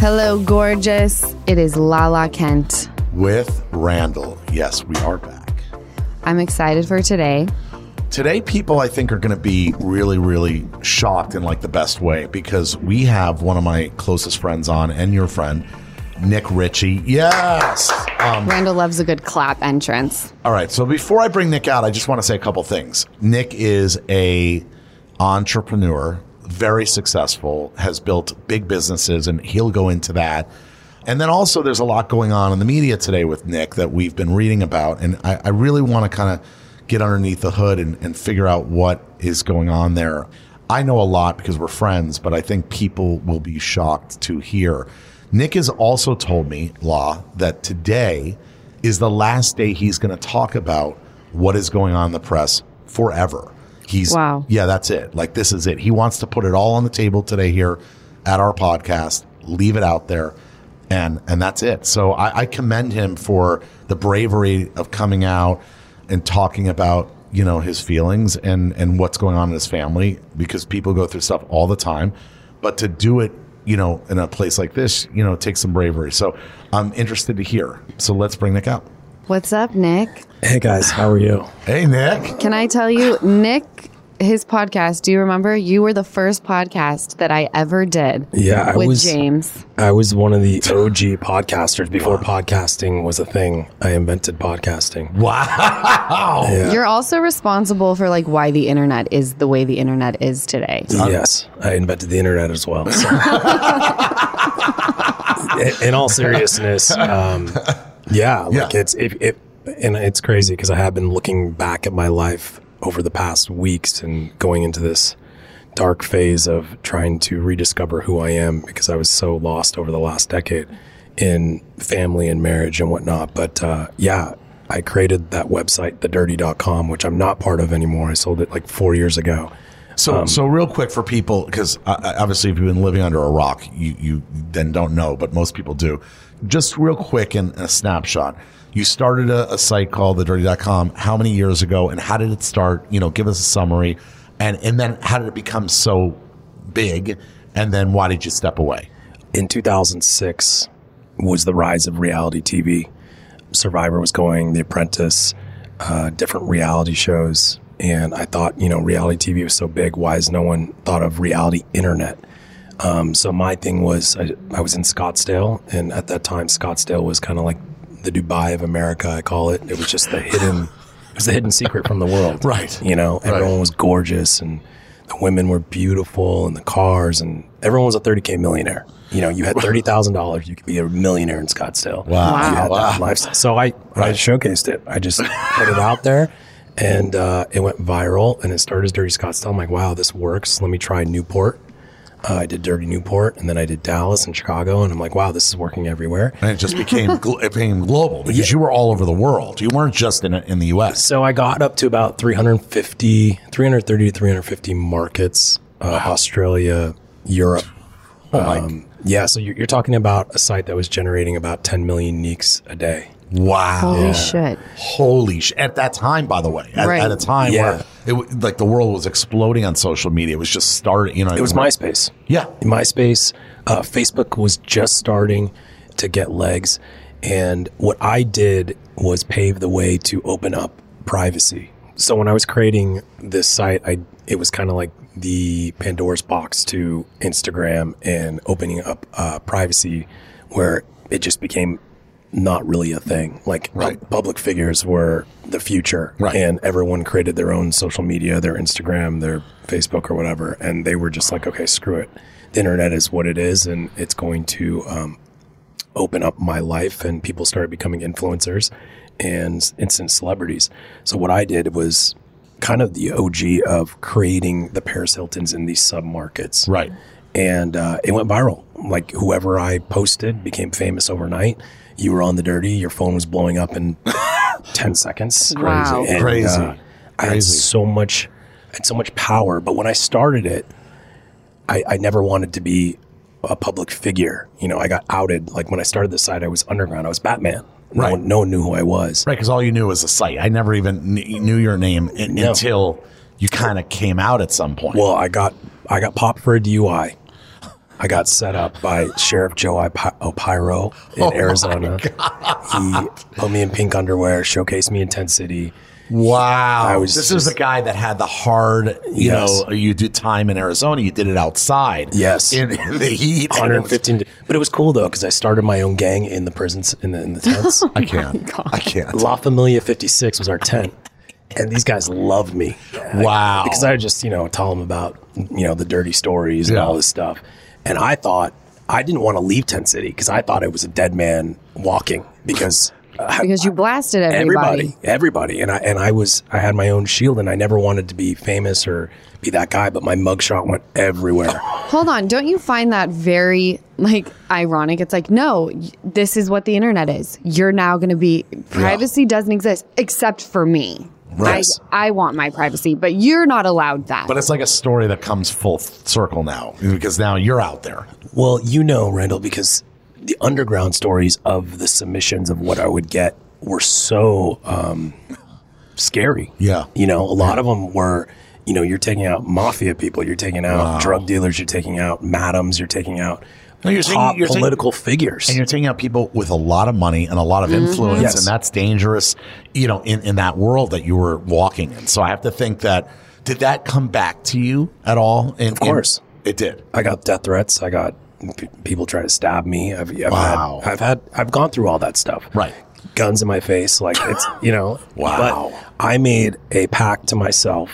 Hello, gorgeous. It is Lala Kent. with Randall. Yes, we are back. I'm excited for today. Today, people I think are going to be really, really shocked in like the best way because we have one of my closest friends on and your friend, Nik Richie. Yes. Um, Randall loves a good clap entrance. all right. So before I bring Nik out, I just want to say a couple things. Nik is a entrepreneur, very successful, has built big businesses, and he'll go into that. And then also, there's a lot going on in the media today with Nik that we've been reading about, and I, I really want to kind of get underneath the hood and, and figure out what is going on there. I know a lot because we're friends, but I think people will be shocked to hear. Nik has also told me, Law, that today is the last day he's going to talk about what is going on in the press forever. He's Wow. yeah, that's it. Like this is it. He wants to put it all on the table today here at our podcast, leave it out there, and and that's it. So I, I commend him for the bravery of coming out and talking about you know his feelings and and what's going on in his family because people go through stuff all the time, but to do it you know in a place like this you know takes some bravery. So I'm interested to hear. So let's bring Nik out. What's up, Nik? Hey guys, how are you? Hey Nik. Can I tell you, Nik, his podcast, do you remember? You were the first podcast that I ever did Yeah, I with was James. I was one of the OG podcasters before podcasting was a thing. I invented podcasting. Wow. Yeah. You're also responsible for like why the internet is the way the internet is today. Yes, I invented the internet as well. so. in, all seriousness, um, yeah, like Yeah. it's it, it, and it's crazy because I have been looking back at my life over the past weeks and going into this dark phase of trying to rediscover who I am because I was so lost over the last decade in family and marriage and whatnot. But uh, yeah, I created that website, thedirty.com, which I'm not part of anymore. I sold it like four years ago. So, so real quick for people, because obviously, if you've been living under a rock, you you then don't know, but most people do. Just real quick in a snapshot, you started a, a site called thedirty.com. How many years ago, and how did it start? You know, give us a summary, and and then how did it become so big? And then why did you step away? in 2006 was the rise of reality TV. Survivor was going, The Apprentice, uh, different reality shows. And I thought, you know, reality TV was so big. Why has no one thought of reality internet? Um, so my thing was, I, I was in Scottsdale, and at that time, Scottsdale was kind of like the Dubai of America. I call it. It was just the hidden, it was the hidden secret from the world. Right. You know, everyone was gorgeous, and the women were beautiful, and the cars, and everyone was a 30k millionaire. You know, you had thirty thousand dollars, you could be a millionaire in Scottsdale. Wow. Wow. lifestyle. So I, I showcased it. I just put it out there, and uh, it went viral. And it started as Dirty Scottsdale. I'm like, wow, this works. Let me try Newport. Uh, I did Dirty Newport, and then I did Dallas and Chicago, and I'm like, wow, this is working everywhere. And it just became gl- it became global because you were all over the world. You weren't just in in the U.S. So I got up to about 350, 330 to 350 markets, uh, Australia, Europe. Oh Um, yeah, so you're, you're talking about a site that was generating about 10 million uniques a day. Wow! Holy shit. Holy sh! At that time, by the way, at, Right. at a time Yeah. where it w- like the world was exploding on social media, it was just starting. You know, It was MySpace. Yeah, MySpace, uh, Facebook was just starting to get legs. And what I did was pave the way to open up privacy. So when I was creating this site, I it was kind of like the Pandora's box to Instagram and opening up uh, privacy, where it just became not really a thing. Like Right. public figures were the future, Right. and everyone created their own social media, their Instagram, their Facebook, or whatever, and they were just like, okay, screw it. The internet is what it is, and it's going to um, open up my life. And people started becoming influencers and instant celebrities. So what I did was kind of the OG of creating the Paris Hiltons in these sub markets right. and uh, it went viral. Like whoever I posted became famous overnight. You were on the dirty. Your phone was blowing up in ten seconds. Wow. And, Crazy. uh, I had Crazy. so much, I had so much power. But when I started it, I, I never wanted to be a public figure. You know, I got outed. Like when I started the site, I was underground. I was Batman. No, Right. one, no one knew who I was. Right, because all you knew was the site. I never even kn- knew your name in, No. until you kind of came out at some point. Well, I got I got popped for a DUI. I got set up by Sheriff Joe Ip- Arpaio in Oh Arizona. He put me in pink underwear, showcased me in Tent City. Wow. I was this is the guy that had the hard, you Yes. know, uh, you did time in Arizona, you did it outside. Yes. In, in the heat. and it was- But it was cool though because I started my own gang in the prisons in the in the tents. I can't. I can't. La Familia 56 was our tent. And these guys loved me. Wow. Because I just, you know, tell them about, you know, the dirty stories and Yeah. all this stuff. And I thought, I didn't want to leave Tent City because I thought it was a dead man walking because uh, Because you blasted everybody. everybody, everybody. And I, and I was, I had my own shield and I never wanted to be famous or be that guy, but my mugshot went everywhere. Hold on, don't you find that very like ironic? It's like, no, y- this is what the internet is. You're now going to be privacy doesn't exist except for me. Right. I, I want my privacy, but you're not allowed that. But it's like a story that comes full circle now because now you're out there. Well, you know, Randall, because the underground stories of the submissions of what I would get were so um, scary. Yeah. You know, a lot of them were, you know, you're taking out mafia people, you're taking out drug dealers, you're taking out madams, you're taking out No, you're taking- top taking- political figures. And you're taking out people with a lot of money and a lot of influence, Yes. and that's dangerous, you know, in, in that world that you were walking in. So I have to think that did that come back to you at all? In, Of course. it did. I got death threats. I got p- people try to stab me. I've, I've Wow. had, I've had, I've gone through all that stuff. Right. Guns in my face. Like it's, you know, Wow. But I made a pact to myself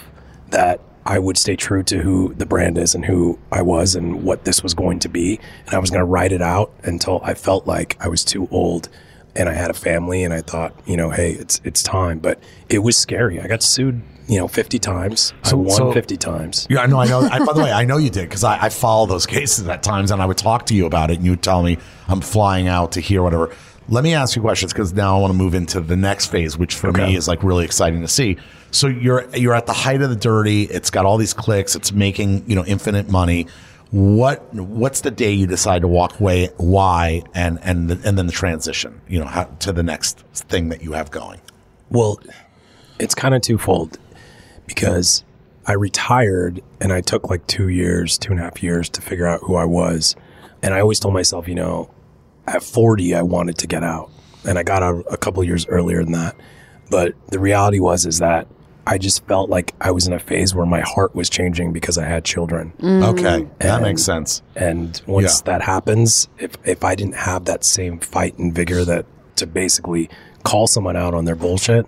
that I would stay true to who the brand is and who I was and what this was going to be. And I was going to write it out until I felt like I was too old and I had a family and I thought, you know, hey, it's, it's time. But it was scary. I got sued, you know, 50 times. I won so- 50 times. Yeah, I know. I know. I, by the way, I know you did because I, I follow those cases at times, and I would talk to you about it, and you would tell me I'm flying out to hear whatever. Let me ask you questions because now I want to move into the next phase, which for Okay. me is like really exciting to see. So you're you're at the height of the dirty. It's got all these clicks. It's making you know infinite money. What what's the day you decide to walk away? Why and and the, and then the transition, you know, how, to the next thing that you have going. Well, it's kind of twofold because I retired and I took like two years, two and a half years to figure out who I was. And I always told myself, you know, at 40, I wanted to get out. And I got out a couple years earlier than that. But the reality was, is that I just felt like I was in a phase where my heart was changing because I had children. Okay, that makes sense. And once Yeah. that happens, if if I didn't have that same fight and vigor that to basically call someone out on their bullshit,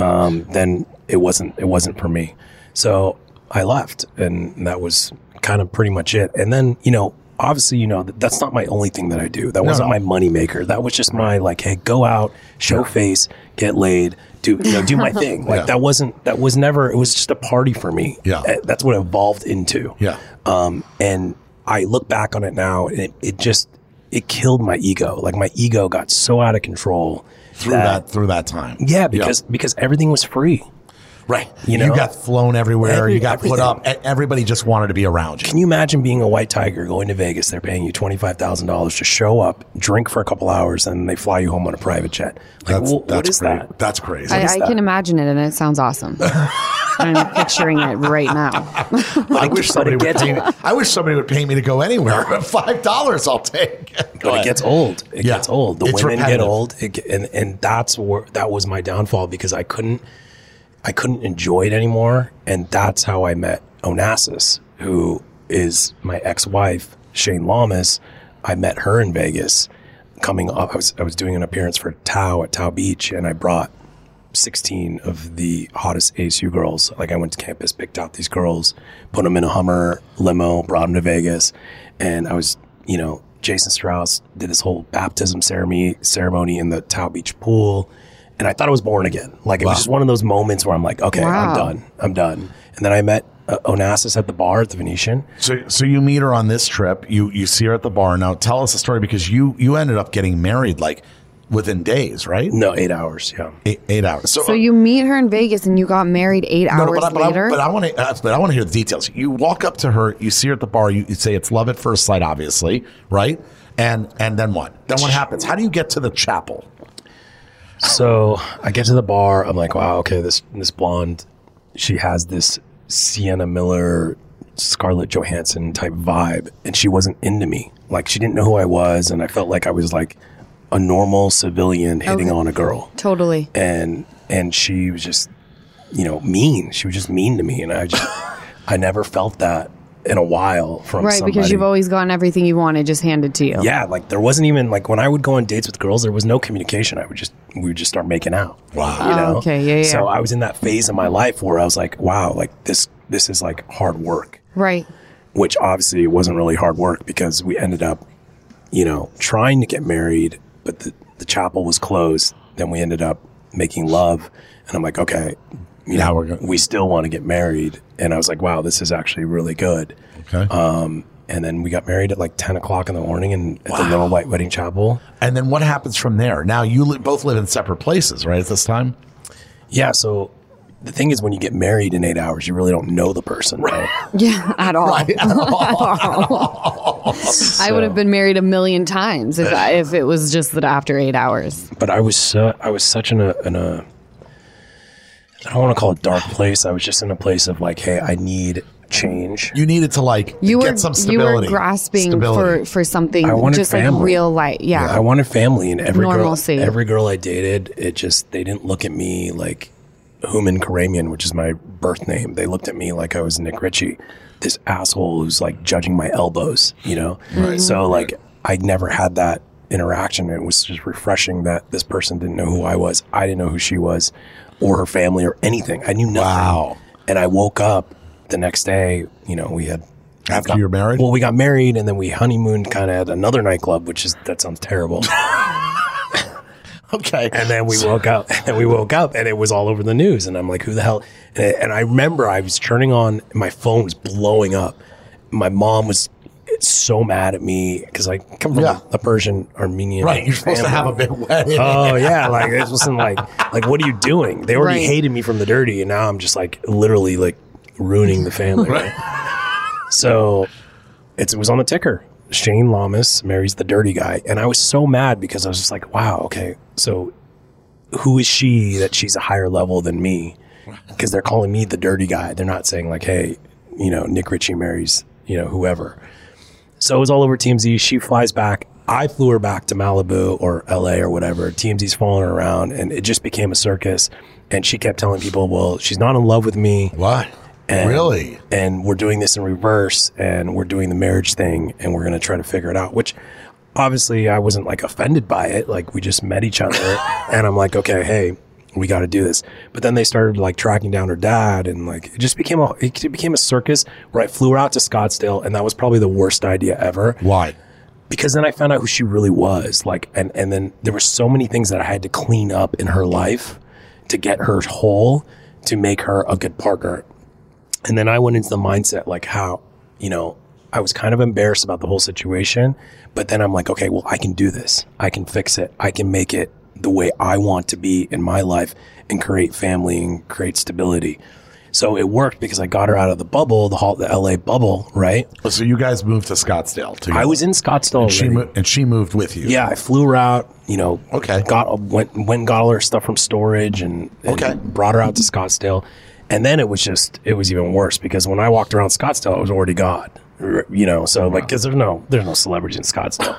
um, then it wasn't it wasn't for me. So I left, and that was kind of pretty much it. And then you know, obviously, you know, that that's not my only thing that I do. That wasn't no. my money maker. That was just my like, hey, go out, show face, get laid. Do you know? Do my thing. Like Yeah. that wasn't. That was never. It was just a party for me. Yeah. Eh, That's what it evolved into. Yeah. Um, and I look back on it now, and it, it just it killed my ego. Like my ego got so out of control Through that through that time. Yeah, because because everything was free. Right. You know, You, got flown everywhere. Every- you got put up. Everybody just wanted to be around you. Can you imagine being a white tiger going to Vegas? They're paying you twenty five thousand dollars to show up, drink for a couple hours, and they fly you home on a private jet. Like, That's, wh- what that's is cra- that? That's crazy. I, I that? can imagine it, and it sounds awesome. I'm picturing it right now. I wish somebody would pay me. I wish somebody would pay me to go anywhere. Five dollars, I'll take. Go But it gets old. It Yeah. gets old. The It's women repetitive. get old, it, and and that's where that was my downfall because I couldn't, I couldn't enjoy it anymore, and that's how I met Onassis, who is my ex-wife, Shayne Lamas. I met her in Vegas. Coming up, I was I was doing an appearance for Tao at Tao Beach, and I brought 16 of the hottest ASU girls. Like I went to campus, picked out these girls, put them in a Hummer limo, brought them to Vegas, and I was, you know, Jason Strauss did this whole baptism ceremony ceremony in the Tao Beach pool, and I thought I was born again. Like it was just one of those moments where I'm like, okay, Wow. I'm done, I'm done. And then I met uh, Onassis at the bar at the Venetian. So, so you meet her on this trip. You you see her at the bar. Now, tell us the story because you you ended up getting married like within days, right? No, eight hours. Yeah. Eight, eight hours. So, So you meet her in Vegas, and you got married eight no, no, hours but, I, but, I, later. but I want to, uh, but I want to hear the details. You walk up to her, you see her at the bar, you, you say it's love at first sight, obviously, right? And and then what? Then what happens? How do you get to the chapel? So I get to the bar. I'm like, wow, okay, this this blonde, she has this Sienna Miller, Scarlett Johansson type vibe, and she wasn't into me. Like she didn't know who I was, and I felt like I was like a normal civilian hitting Okay. on a girl, Totally. and and she was just, you know, mean. She was just mean to me, and I just, I never felt that in a while from Right, somebody. because you've always gotten everything you wanted just handed to you. yeah, like there wasn't even like when I would go on dates with girls, there was no communication. I would just we would just start making out. Wow. You know? Oh, okay, yeah, yeah. So I was in that phase of my life where I was like, wow, like this this is like hard work. Right. Which obviously wasn't really hard work because we ended up, you know, trying to get married, but the, the chapel was closed. Then we ended up making love. And I'm like, okay, you Now know, we're go- we still want to get married. And I was like, wow, this is actually really good. Okay. Um, and then we got married at like 10 o'clock in the morning and at the Little White Wedding Chapel. and then what happens from there? Now you li- both live in separate places, right? At this time. Yeah. So the thing is, when you get married in eight hours, you really don't know the person, right? Yeah, at all. At all. I would have been married a million times if I, if it was just that after eight hours. but I was so, I was such an, a in a I don't want to call it dark place. I was just in a place of like, hey, I need change. You needed to like You get were some you were grasping Stability. for for something I wanted just family. like real life. Yeah. I wanted family, and every Normalcy. girl, every girl I dated, it just they didn't look at me like Hooman Karamian, which is my birth name. They looked at me like I was Nik Richie, this asshole who's like judging my elbows, you know. Right. So like I never had that interaction. It was just refreshing that this person didn't know who I was. I didn't know who she was, or her family, or anything. I knew nothing. Wow. And I woke up the next day. You know, we had After got- you're married? Well, we got married and then we honeymooned kind of at another nightclub, which is that sounds terrible. okay. and then we woke up and we woke up and it was all over the news and I'm like, who the hell? And, and I remember I was turning on, my phone was blowing up. My mom was so mad at me because I come from Yeah. a Persian Armenian. right. You're supposed to have a big wedding. Oh yeah, like it wasn't like like what are you doing? They already Right. hated me from the dirty, and now I'm just like literally like ruining the family. Right? So it's, it was on the ticker. Shayne Lamas marries the dirty guy, and I was so mad because I was just like, wow, okay, so who is she that she's a higher level than me? Because they're calling me the dirty guy. They're not saying like, hey, you know, Nik Richie marries you know whoever. So it was all over TMZ. She flies back. I flew her back to Malibu or LA or whatever. TMZ's following her around and it just became a circus. And she kept telling people, well, she's not in love with me. what? And, really? And we're doing this in reverse and we're doing the marriage thing and we're going to try to figure it out, which obviously I wasn't like offended by it. Like we just met each other and I'm like, okay, hey, we got to do this. But then they started like tracking down her dad and like it just became a, it became a circus where I flew her out to Scottsdale and that was probably the worst idea ever Why? because then I found out who she really was. Like, and, and then there were so many things that I had to clean up in her life to get her whole, to make her a good partner. And then I went into the mindset like how, you know, I was kind of embarrassed about the whole situation, but then I'm like, okay, well, I can do this. I can fix it. I can make it the way I want to be in my life and create family and create stability. So it worked because I got her out of the bubble, the whole, the LA bubble, right? Oh, so you guys moved to Scottsdale together. I was in Scottsdale. She mo- and she moved with you. Yeah, I flew her out. You know, Okay. Got went went and got all her stuff from storage and, and Okay. brought her out to Scottsdale, and then it was just it was even worse because when I walked around Scottsdale, it was already gone. You know, so like because there's no there's no celebrities in Scottsdale.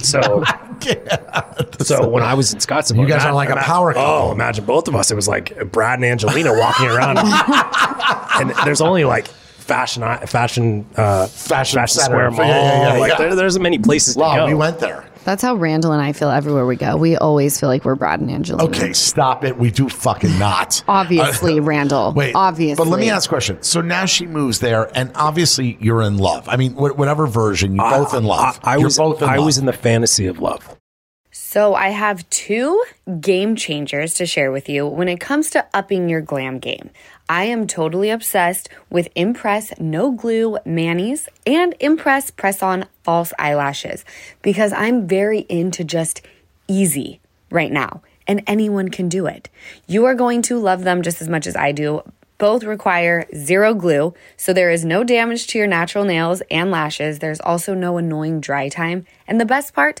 So, so when I was in Scottsdale, You guys are like a power couple. Oh, imagine both of us. It was like Brad and Angelina walking around, and there's only like fashion fashion uh, Fashion center. Square Mall. Yeah, yeah, yeah, like yeah. There, there's many places to Wow, go. we went there. That's how Randall and I feel everywhere we go. We always feel like we're Brad and Angelina. Okay, stop it. We do fucking not. Obviously, Randall. Uh, Wait, Obviously. But let me ask a question. So now she moves there, and obviously you're in love. I mean, wh- whatever version, you're both in love. I, I you're was both in I love. was in the fantasy of love. So, I have two game changers to share with you when it comes to upping your glam game. I am totally obsessed with Impress No Glue Manis and Impress Press On False Eyelashes because I'm very into just easy right now, and anyone can do it. You are going to love them just as much as I do. Both require zero glue, so there is no damage to your natural nails and lashes. There's also no annoying dry time. And the best part,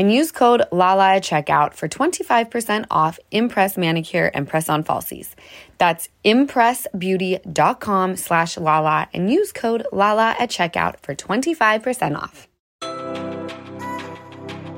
and use code LALA at checkout for 25% off Impress Manicure and Press On Falsies. That's impressbeauty.com slash LALA and use code LALA at checkout for 25% off.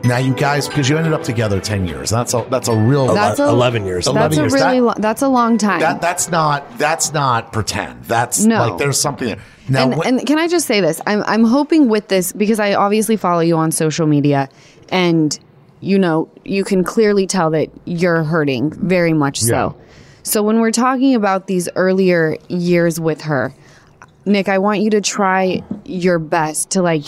Now, you guys, because you ended up together ten years, that's a that's a real. That's a- 11 years. Eleven That's a years. really That- lo- that's a long time. that that's not that's not pretend. That's No. like there's something. There. Now, and, what- and can I just say this? I'm I'm hoping with this because I obviously follow you on social media, and you know you can clearly tell that you're hurting very much so. So when we're talking about these earlier years with her, Nik, I want you to try your best to like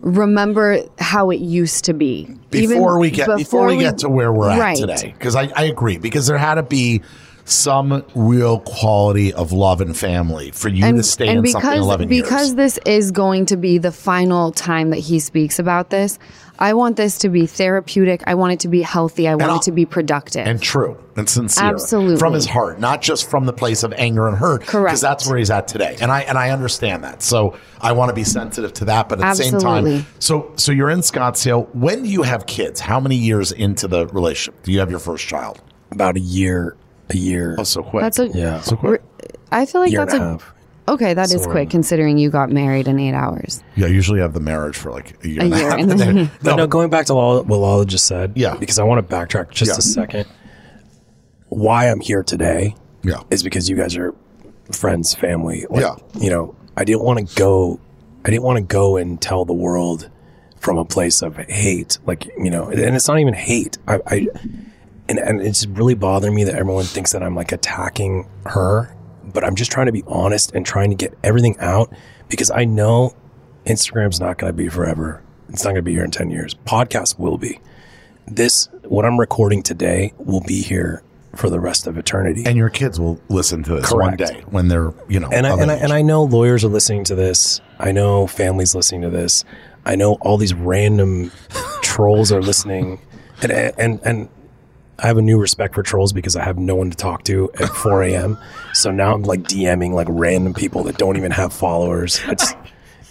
remember how it used to be. Before we get before, we, we- get to where we're at today because I, I agree because there had to be some real quality of love and family for you to stay in something 11 years. because this is going to be the final time that he speaks about this i want this to be therapeutic. I want it to be healthy. I want it to be productive. And true and sincere. Absolutely. from his heart not just from the place of anger and hurt Correct. because that's where he's at today. And i and i understand that. So i want to be sensitive to that but at the same time so so you're in scottsdale. When do you have kids? How many years into the relationship? Do you have your first child? About a year, a year, oh so quick that's a Yeah. so quick i feel like year that's and a a half. okay That is So, quick um, considering you got married in eight hours yeah usually have the marriage for like a year A and a year half and and then- then- But no, going back to what Lala just said. Yeah. Because I want to backtrack just Yeah. a second. Why I'm here today yeah is because you guys are friends, family. Like, Yeah. You know, I didn't want to go. I didn't want to go and tell the world from a place of hate, like you know, and it's not even hate. I, I and and it's really bothering me that everyone thinks that I'm like attacking her, but I'm just trying to be honest and trying to get everything out because I know Instagram's not going to be forever. It's not going to be here in 10 years. Podcast will be. This, what I'm recording today, will be here for the rest of eternity. and your kids will listen to this one day when they're you know and I, and I and I know lawyers are listening to this. I know families listening to this. I know all these random trolls are listening, and and and I have a new respect for trolls because I have no one to talk to at 4 a.m. So now I'm like DMing like random people that don't even have followers. It's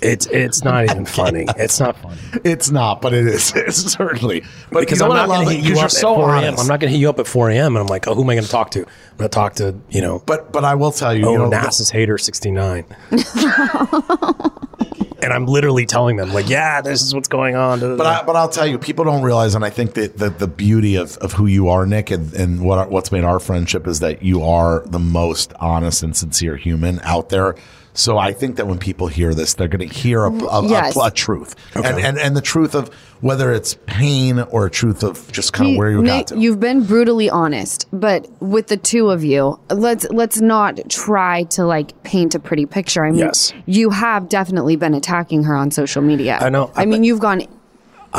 it's it's not even funny. It's not funny It's not, but it is. It's certainly. But because you know I'm not I going to hit you 'Cause up you're at so 4 a.m. honest. I'm not going to hit you up at 4 a.m. and I'm like, oh, who am I going to talk to? I'm going to talk to you know But but I will tell you, Oh, you know, NASA's hater 69. And I'm literally telling them, like, yeah, this is what's going on. But I, but I'll tell you, people don't realize, and I think that the, the beauty of, of who you are, Nik, and, and what what's made our friendship is that you are the most honest and sincere human out there. So I think that when people hear this, they're going to hear a, a, Yes. a, a truth, and, and and the truth of whether it's pain or a truth of just kind of where you Nik, got to. You've been brutally honest, but with the two of you, let's let's not try to like paint a pretty picture. I mean, Yes. you have definitely been attacking her on social media. I know. I mean, you've gone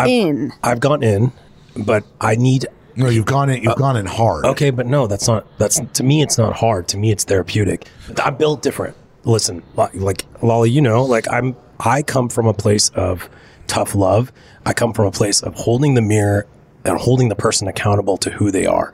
in. I've gone in, but I need. no, you've gone in. You've uh, gone in hard. Okay, but no, that's not. That's to me, it's not hard. To me, it's therapeutic. I'm built different. Listen, like, Lolly, you know, like I'm. I come from a place of tough love. I come from a place of holding the mirror and holding the person accountable to who they are.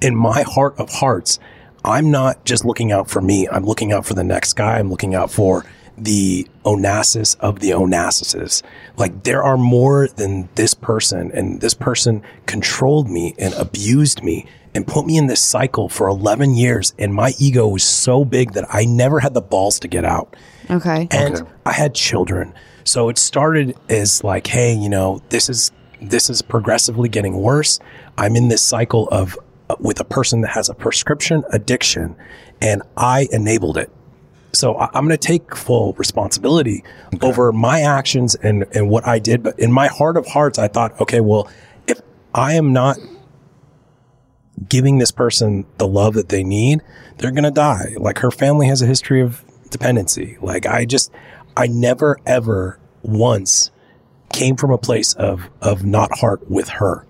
in my heart of hearts, I'm not just looking out for me. I'm looking out for the next guy. I'm looking out for the Onassis of the Onassises. Like there are more than this person and this person controlled me and abused me and put me in this cycle for 11 years. And my ego was so big that I never had the balls to get out Okay. and I had children. So it started as like, hey, you know, this is this is progressively getting worse. I'm in this cycle of uh, with a person that has a prescription addiction, and I enabled it. So I, I'm going to take full responsibility over my actions and, and what I did. But in my heart of hearts, I thought, okay, well, if I am not giving this person the love that they need, they're going to die. Like her family has a history of dependency. Like I just, I never ever once came from a place of, of not heart with her.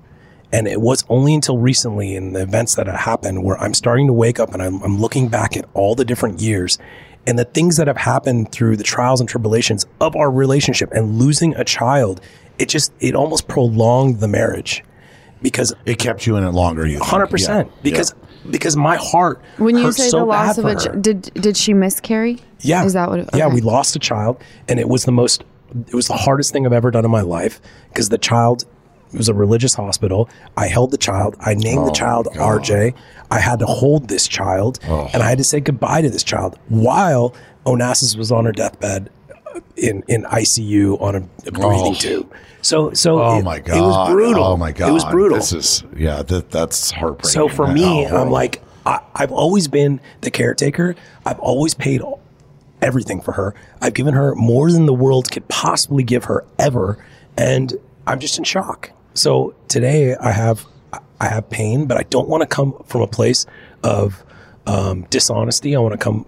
And it was only until recently in the events that have happened where I'm starting to wake up and I'm, I'm looking back at all the different years and the things that have happened through the trials and tribulations of our relationship and losing a child. It just, it almost prolonged the marriage because It kept you in it longer. You think. hundred percent Yeah. because because my heart When you say so the loss of a for ch- did did she miscarry? yeah Is that what? It, yeah we lost a child and it was the most it was the hardest thing I've ever done in my life because the child it was a religious hospital I held the child I named the Oh, child. RJ I had to hold this child Oh. and I had to say goodbye to this child while Onassis was on her deathbed in in ICU on a, a breathing Oh. tube so so Oh it, my god! it was brutal Oh my god! it was brutal This is yeah. That, that's heartbreaking. so for Oh, me, I'm like, I, I've always been the caretaker. I've always paid everything for her. I've given her more than the world could possibly give her ever, and I'm just in shock. So today, I have I have pain, but I don't want to come from a place of um, dishonesty. I want to come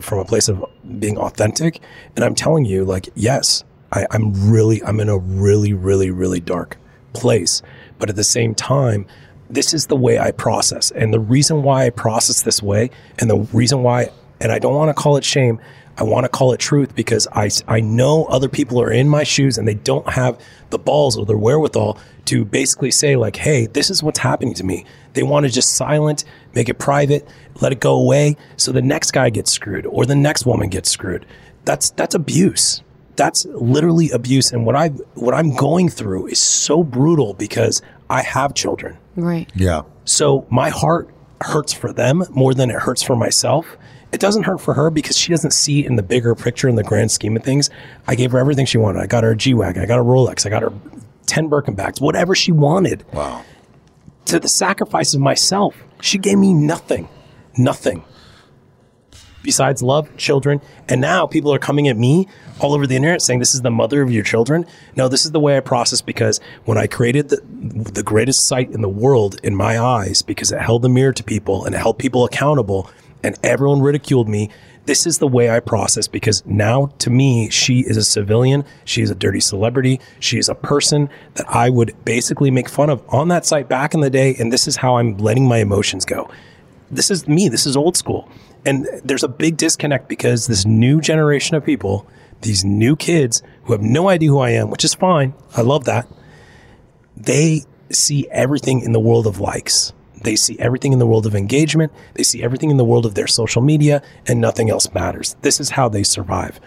from a place of being authentic. And I'm telling you, like, yes, I, I'm really, I'm in a really, really, really dark place. But at the same time, this is the way I process. And the reason why I process this way, and the reason why, and I don't want to call it shame, I want to call it truth because I, I know other people are in my shoes and they don't have the balls or the wherewithal to basically say, like, hey, this is what's happening to me. They want to just silent, make it private, let it go away so the next guy gets screwed or the next woman gets screwed. That's that's abuse. That's literally abuse. And what I what I'm going through is so brutal because I have children. right. yeah. So my heart hurts for them more than it hurts for myself. It doesn't hurt for her because she doesn't see in the bigger picture in the grand scheme of things. I gave her everything she wanted. I got her a G Wagon. I got a Rolex. I got her 10 Birkin bags, whatever she wanted. Wow. To the sacrifice of myself, she gave me nothing. Nothing. Besides love, children. And now people are coming at me all over the internet saying this is the mother of your children. No, this is the way I process because when I created the, the greatest site in the world in my eyes, because it held the mirror to people and it held people accountable and everyone ridiculed me, this is the way I process because now to me, she is a civilian. She is a dirty celebrity. She is a person that I would basically make fun of on that site back in the day. And this is how I'm letting my emotions go this is me. This is old school. And there's a big disconnect because this new generation of people, these new kids who have no idea who I am, which is fine. I love that. They see everything in the world of likes. They see everything in the world of engagement. They see everything in the world of their social media and nothing else matters. This is how they survive.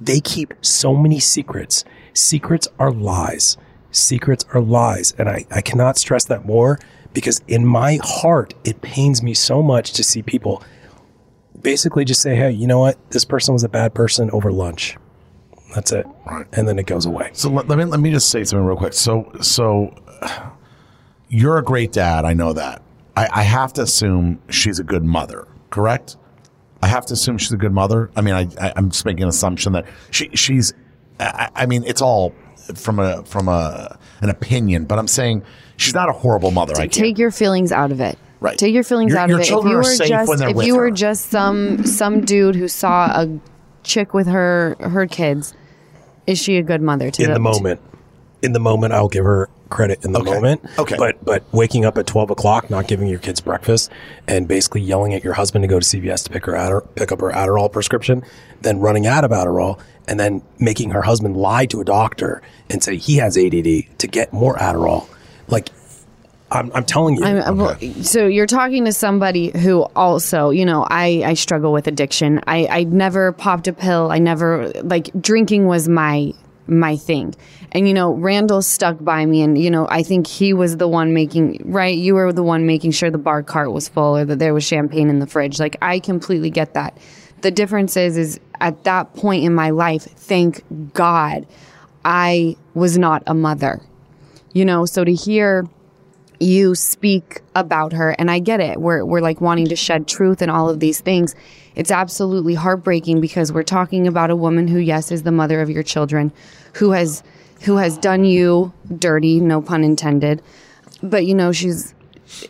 They keep so many secrets. Secrets are lies. Secrets are lies. And I, I cannot stress that more because in my heart, it pains me so much to see people basically just say, hey, you know what? This person was a bad person over lunch. That's it. Right. And then it goes away. So let, let me let me just say something real quick. So so you're a great dad. I know that. I, I have to assume she's a good mother. Correct. I have to assume she's a good mother. I mean, I, I I'm just making an assumption that she she's. I, I mean, it's all from a from a an opinion, but I'm saying she's not a horrible mother. I can't. Take your feelings out of it. Right. Take your feelings Your- out your of it. If children you are were safe just when they're if with you were just some some dude who saw a chick with her her kids, is she a good mother to in the moment. In the moment, I'll give her credit in the Okay. moment. Okay. But but waking up at twelve o'clock, not giving your kids breakfast, and basically yelling at your husband to go to CVS to pick her Adder- pick up her Adderall prescription, then running out of Adderall, and then making her husband lie to a doctor and say he has ADD to get more Adderall. Like I'm, I'm telling you, I'm, well, so you're talking to somebody who also, you know, I, I struggle with addiction. I, I never popped a pill. I never like drinking was my my thing. And you know, Randall stuck by me and you know, I think he was the one making right, you were the one making sure the bar cart was full or that there was champagne in the fridge. Like I completely get that. The difference is is at that point in my life, thank God I was not a mother. You know, so to hear you speak about her and I get it. We're we're like wanting to shed truth and all of these things. It's absolutely heartbreaking because we're talking about a woman who yes is the mother of your children who has who has done you dirty, no pun intended. But you know, she's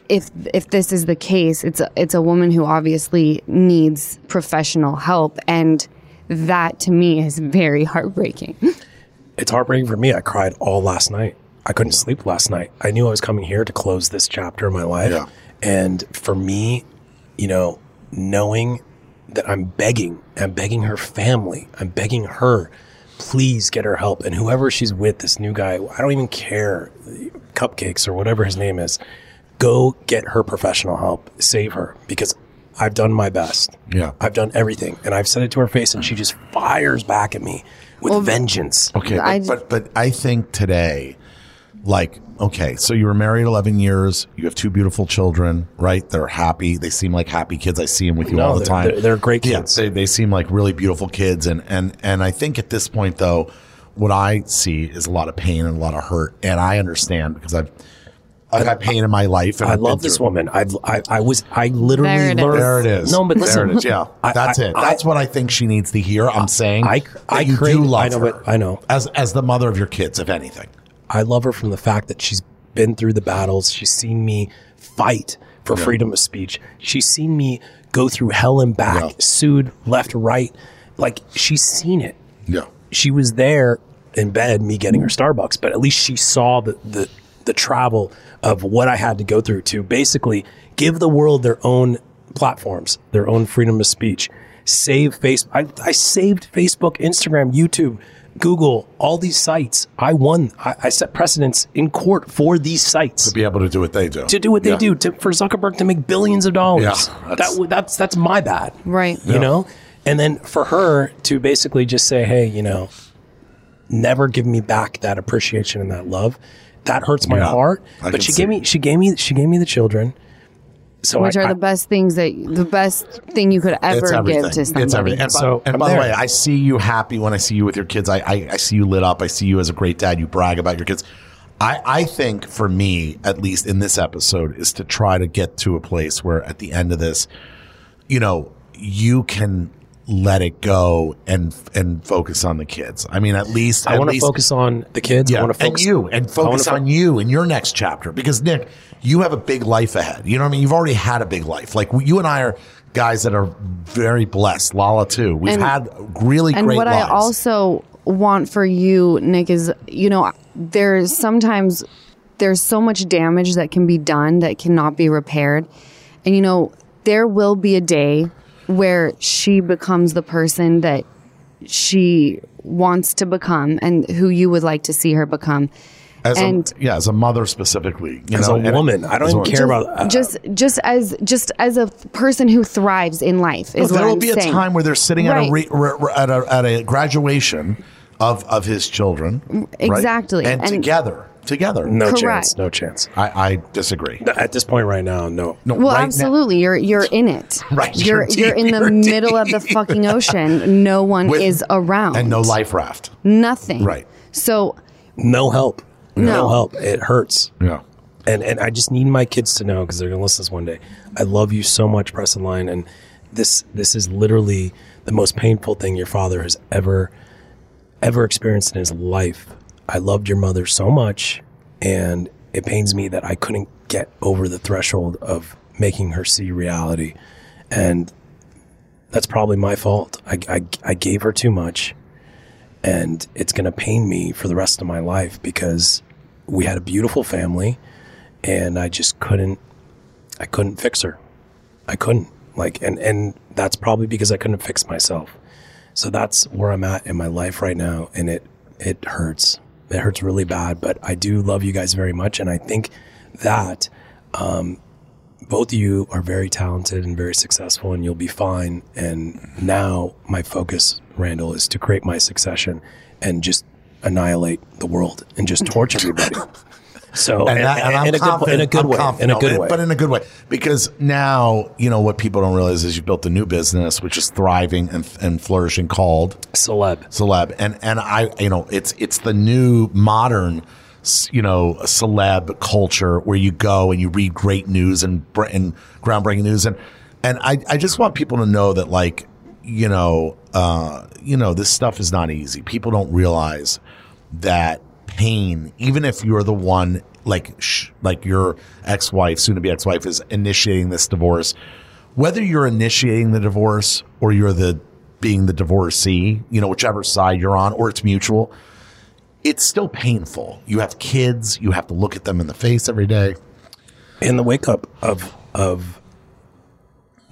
if if this is the case, it's a, it's a woman who obviously needs professional help and that to me is very heartbreaking. It's heartbreaking for me. I cried all last night. I couldn't sleep last night. I knew I was coming here to close this chapter of my life. Yeah. And for me, you know, knowing that I'm begging, I'm begging her family, I'm begging her, please get her help. And whoever she's with, this new guy, I don't even care, cupcakes or whatever his name is, go get her professional help, save her because I've done my best. Yeah. I've done everything. And I've said it to her face and she just fires back at me with vengeance. Okay, I- but, but but I think today, like, okay, so you were married eleven years. You have two beautiful children, right? They're happy. They seem like happy kids. I see them with you No, all the they're- time. they're- they're great Yeah, kids. they, they seem like really beautiful kids, and and and I think at this point though, what I see is a lot of pain and a lot of hurt, and I understand because I've. I've had pain in my life, and I I've love this it. woman. I, I, I was, I literally There it is. learned. There it is. No, but listen, there it is. Yeah, I- that's I- it. That's what I think she needs to hear. I'm saying I- that I you crave- do love I know, her. but- I know. as as the mother of your kids, if anything. I love her from the fact that she's been through the battles. She's seen me fight for freedom of speech. She's seen me go through hell and back, Yeah. sued left, right. Like she's seen it. Yeah. She was there in bed, me getting her Starbucks, but at least she saw the, the, the travel of what I had to go through to basically give the world their own platforms, their own freedom of speech. Save face. I, I saved Facebook, Instagram, YouTube, Google, all these sites. I won. I, I set precedents in court for these sites to Be able to do what they do. to do what they Yeah. do to, for Zuckerberg to make billions of dollars. Yeah, that's- w- that's that's my bad Right. you know and then for her to basically just say hey you know never give me back that appreciation and that love that hurts my Yeah, heart I but she see. gave me she gave me she gave me the children so Which I, are I- the best things that the best thing you could ever give to somebody. It's everything. And, So, and I'm by the way, I see you happy when I see you with your kids. I, I, I see you lit up. I see you as a great dad. You brag about your kids. I, I think for me, at least in this episode, is to try to get to a place where at the end of this, you know, you can let it go and and focus on the kids. I mean, at least I want to focus on the kids Yeah, I yeah, want to focus and you, and I wanna focus fo- on you in your next chapter. Because Nik, you have a big life ahead. You know what I mean? You've already had a big life. Like you and I are guys that are very blessed. Lala too. We've And- had really and great what lives. I also want for you, Nik, is you know, there's sometimes there's so much damage that can be done that cannot be repaired. And you know, there will be a day where she becomes the person that she wants to become and who you would like to see her become. as and- a, yeah, as a mother specifically, you as know, a and- woman I don't even woman. care about uh, just just as just as a person who thrives in life is what there will I'm be saying. a time where they're sitting at a, re, re, re- at a at a graduation of of his children, right? Exactly. and, And- together, together. no Correct. chance no chance I, I disagree. at this point right now no No, Well, right now- absolutely. You're you're in it. Right, You're you're you're, in the you're middle of the deep. fucking ocean. No one With- is around. and no life raft. Nothing. Right. So no help no, No. help it hurts Yeah. and and I just need my kids to know because they're gonna listen to this one day. I love you so much, Preston Line, and this this is literally the most painful thing your father has ever ever experienced in his life. I loved your mother so much, and it pains me that I couldn't get over the threshold of making her see reality, and that's probably my fault. I I, I gave her too much. And it's going to pain me for the rest of my life because we had a beautiful family and I just couldn't I couldn't fix her. I couldn't. Like and and that's probably because I couldn't fix myself. So that's where I'm at in my life right now and it it hurts. It hurts really bad, but I do love you guys very much and I think that um both of you are very talented and very successful and you'll be fine and now my focus Randall is to create my succession and just annihilate the world and just torture everybody. So and, that, and I'm in a good in a good I'm way, in a good way. but in a good way. Because now, you know, what people don't realize is you built a new business, which is thriving and, and flourishing called Celeb. Celeb. And, and I, you know, it's, it's the new modern you know, celeb culture where you go and you read great news and, and groundbreaking news. And, and I, I just want people to know that like, you know, uh, you know, this stuff is not easy. People don't realize that pain, even if you're the one like sh- like your ex-wife, soon to be ex-wife is initiating this divorce, whether you're initiating the divorce or you're the being the divorcee, you know, whichever side you're on or it's mutual, it's still painful. You have kids, you have to look at them in the face every day. and the wake up of of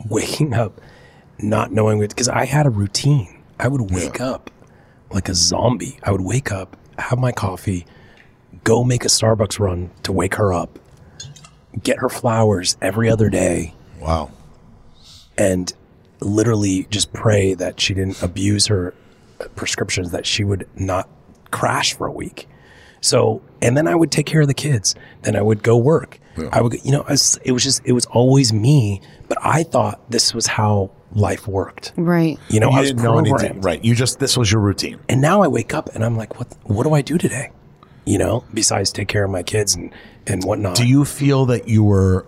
waking up not knowing what because I had a routine. I would wake up like a zombie. I would wake up, have my coffee, go make a Starbucks run to wake her up, get her flowers every other day, Wow. and literally just pray that she didn't abuse her prescriptions, that she would not crash for a week. So, and then I would take care of the kids. Then I would go work. I would, you know, it was just, it was always me. But I thought this was how life worked. Right. You know, you I was didn't know anything. programmed. Right. You just, this was your routine. And now I wake up and I'm like, what, what do I do today? You know, besides take care of my kids and, and whatnot. Do you feel that you were,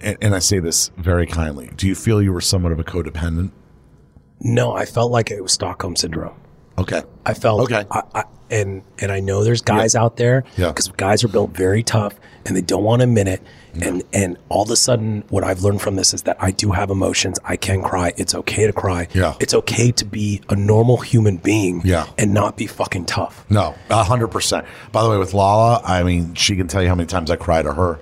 and, and I say this very kindly, do you feel you were somewhat of a codependent? no, I felt like it was Stockholm syndrome. Okay. I felt Okay. I, I, and and I know there's guys out there Yeah. because guys are built very tough and they don't want to admit it. Mm-hmm. And and all of a sudden, what I've learned from this is that I do have emotions. I can cry. It's okay to cry. Yeah. It's okay to be a normal human being. Yeah. And not be fucking tough. No, a hundred percent. By the way, with Lala, I mean, she can tell you how many times I cry to her.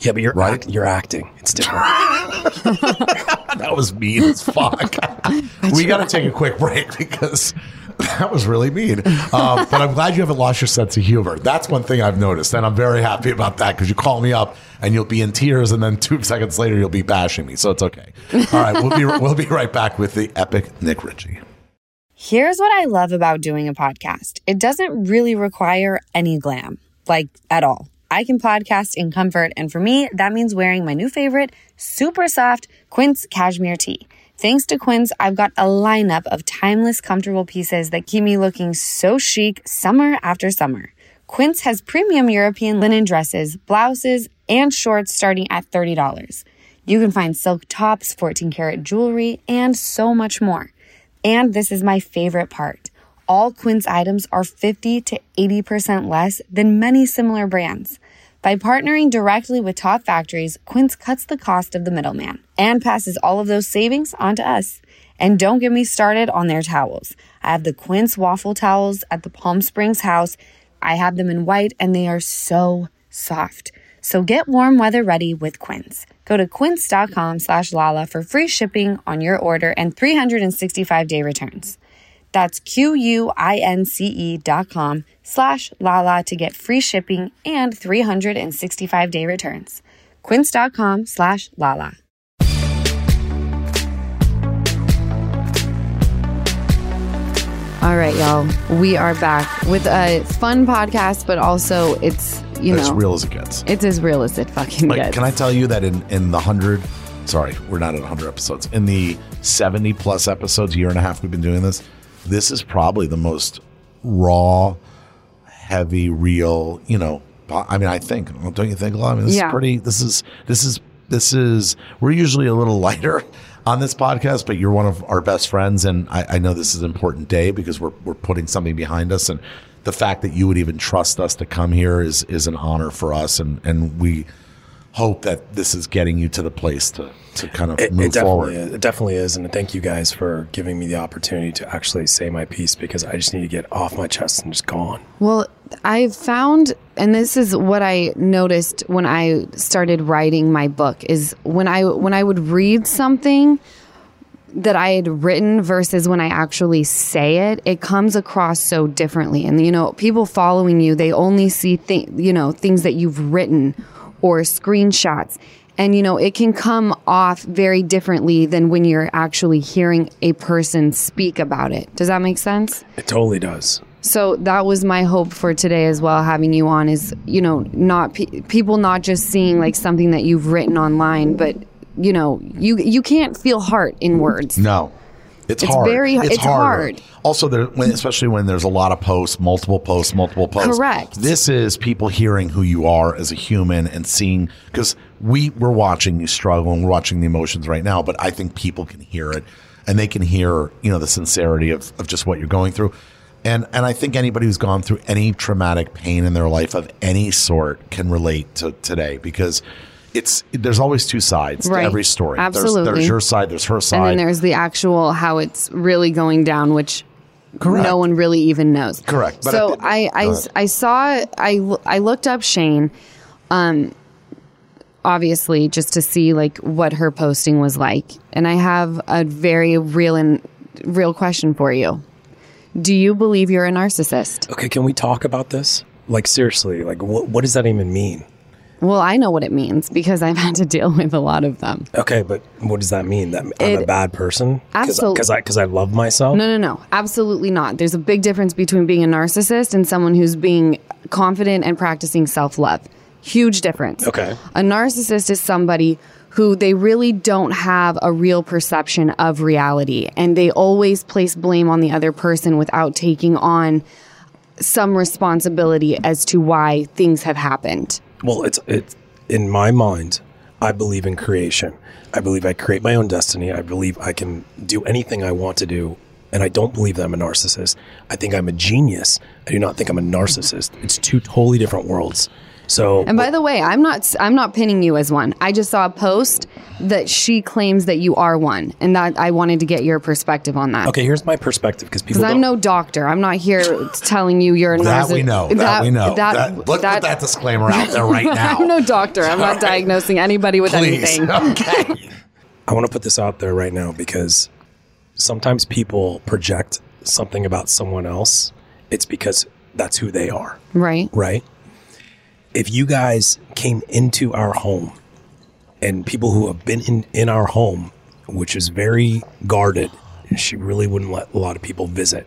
Yeah, but you're Right. act, you're acting. It's different. That was mean as fuck. we got to take a quick break because that was really mean. Um, but I'm glad you haven't lost your sense of humor. That's one thing I've noticed, and I'm very happy about that because you call me up and you'll be in tears, and then two seconds later you'll be bashing me. So it's okay. All right, we'll be we'll be right back with the epic Nik Richie. Here's what I love about doing a podcast it doesn't really require any glam, like at all. I can podcast in comfort, and for me, that means wearing my new favorite, super soft Quince cashmere tee. Thanks to Quince, I've got a lineup of timeless, comfortable pieces that keep me looking so chic summer after summer. Quince has premium European linen dresses, blouses, and shorts starting at $30. You can find silk tops, 14 karat jewelry, and so much more. And this is my favorite part. All Quince items are 50 to 80% less than many similar brands. By partnering directly with top factories, Quince cuts the cost of the middleman and passes all of those savings on to us. And don't get me started on their towels. I have the Quince waffle towels at the Palm Springs house. I have them in white and they are so soft. So get warm weather ready with Quince. Go to quince.com slash Lala for free shipping on your order and 365 day returns. That's Q-U-I-N-C-E dot com slash Lala to get free shipping and 365 day returns. Quince dot com slash Lala. All right, y'all. We are back with a fun podcast, but also it's you know. As real as it gets. it's as real as it fucking Like, gets. can I tell you that in in the hundred? Sorry, we're not at hundred episodes. In the seventy plus episodes, year and a half we've been doing this. This is probably the most raw, heavy, real. You know, I mean, I think don't you think? a lot? I mean, this Yeah. is pretty. This is this is this is. We're usually a little lighter on this podcast, but you're one of our best friends, and I, I know this is an important day because we're we're putting something behind us, and the fact that you would even trust us to come here is is an honor for us, and and we hope that this is getting you to the place to to kind of It, move it definitely forward. is. It definitely is, and thank you guys for giving me the opportunity to actually say my piece because I just need to get off my chest and just go on. Well, I found, and this is what I noticed when I started writing my book, is when I when I would read something that I had written versus when I actually say it, it comes across so differently. And you know, people following you, they only see th- you know things that you've written or screenshots. And you know, it can come off very differently than when you're actually hearing a person speak about it. Does that make sense? It totally does. So that was my hope for today as well. Having you on is, you know, not pe- people not just seeing like something that you've written online, but you know, you you can't feel heart in words. No, It's, It's hard. very- it's harder. hard. Also, there, when, especially when there's a lot of posts, multiple posts, multiple posts. Correct. This is people hearing who you are as a human and seeing because we we're watching you struggle and we're watching the emotions right now. But I think people can hear it and they can hear you know the sincerity of, of just what you're going through. And and I think anybody who's gone through any traumatic pain in their life of any sort can relate to today because. It's there's always two sides Right. to every story. There's- Absolutely. there's your side, there's her side. And then there's the actual how it's really going down, which Correct. no one really even knows. Correct, but so at the- I, I, I saw, I, I looked up Shayne, um, obviously just to see like what her posting was like. And I have a very real and real question for you. Do you believe you're a narcissist? Okay, can we talk about this? Like seriously, like what what does that even mean? Well, I know what it means because I've had to deal with a lot of them. Okay, but what does that mean? That I'm a bad person? Absolute- Because I because I love myself. No, no, no. Absolutely not. There's a big difference between being a narcissist and someone who's being confident and practicing self love. Huge difference. Okay. A narcissist is somebody who they really don't have a real perception of reality and they always place blame on the other person without taking on some responsibility as to why things have happened. Well, it's it's in my mind. I believe in creation. I believe I create my own destiny. I believe I can do anything I want to do, and I don't believe that I'm a narcissist. I think I'm a genius. I do not think I'm a narcissist. It's two totally different worlds. So, And by the way, I'm not I'm not pinning you as one. I just saw a post that she claims that you are one, and that I wanted to get your perspective on that. okay, here's my perspective because people Because. I'm no doctor. I'm not here telling you you're a That narcissist. we know. That, we know. That, That, let's that- put that disclaimer out there right now. I'm no doctor. I'm not diagnosing anybody with Please. anything. Okay. I want to put this out there right now because sometimes people project something about someone else. It's because that's who they are. Right. right? If you guys came into our home and people who have been in, in our home, which is very guarded, she really wouldn't let a lot of people visit.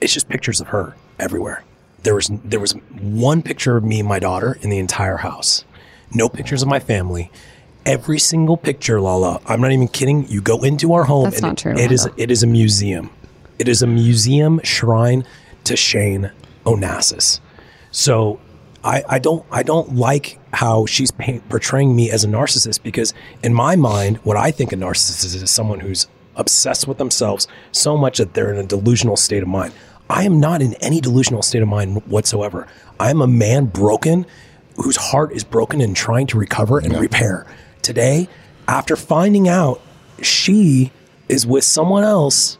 It's just pictures of her everywhere. There was there was one picture of me and my daughter in the entire house. No pictures of my family. Every single picture, Lala. I'm not even kidding. You go into our home. That's and not true, it is it is a museum. It is a museum shrine to Shayne Onassis. So I, I don't I don't like how she's paint, portraying me as a narcissist because in my mind, what I think a narcissist is is someone who's obsessed with themselves so much that they're in a delusional state of mind. I am not in any delusional state of mind whatsoever. I am a man broken whose heart is broken and trying to recover and repair. Today, after finding out she is with someone else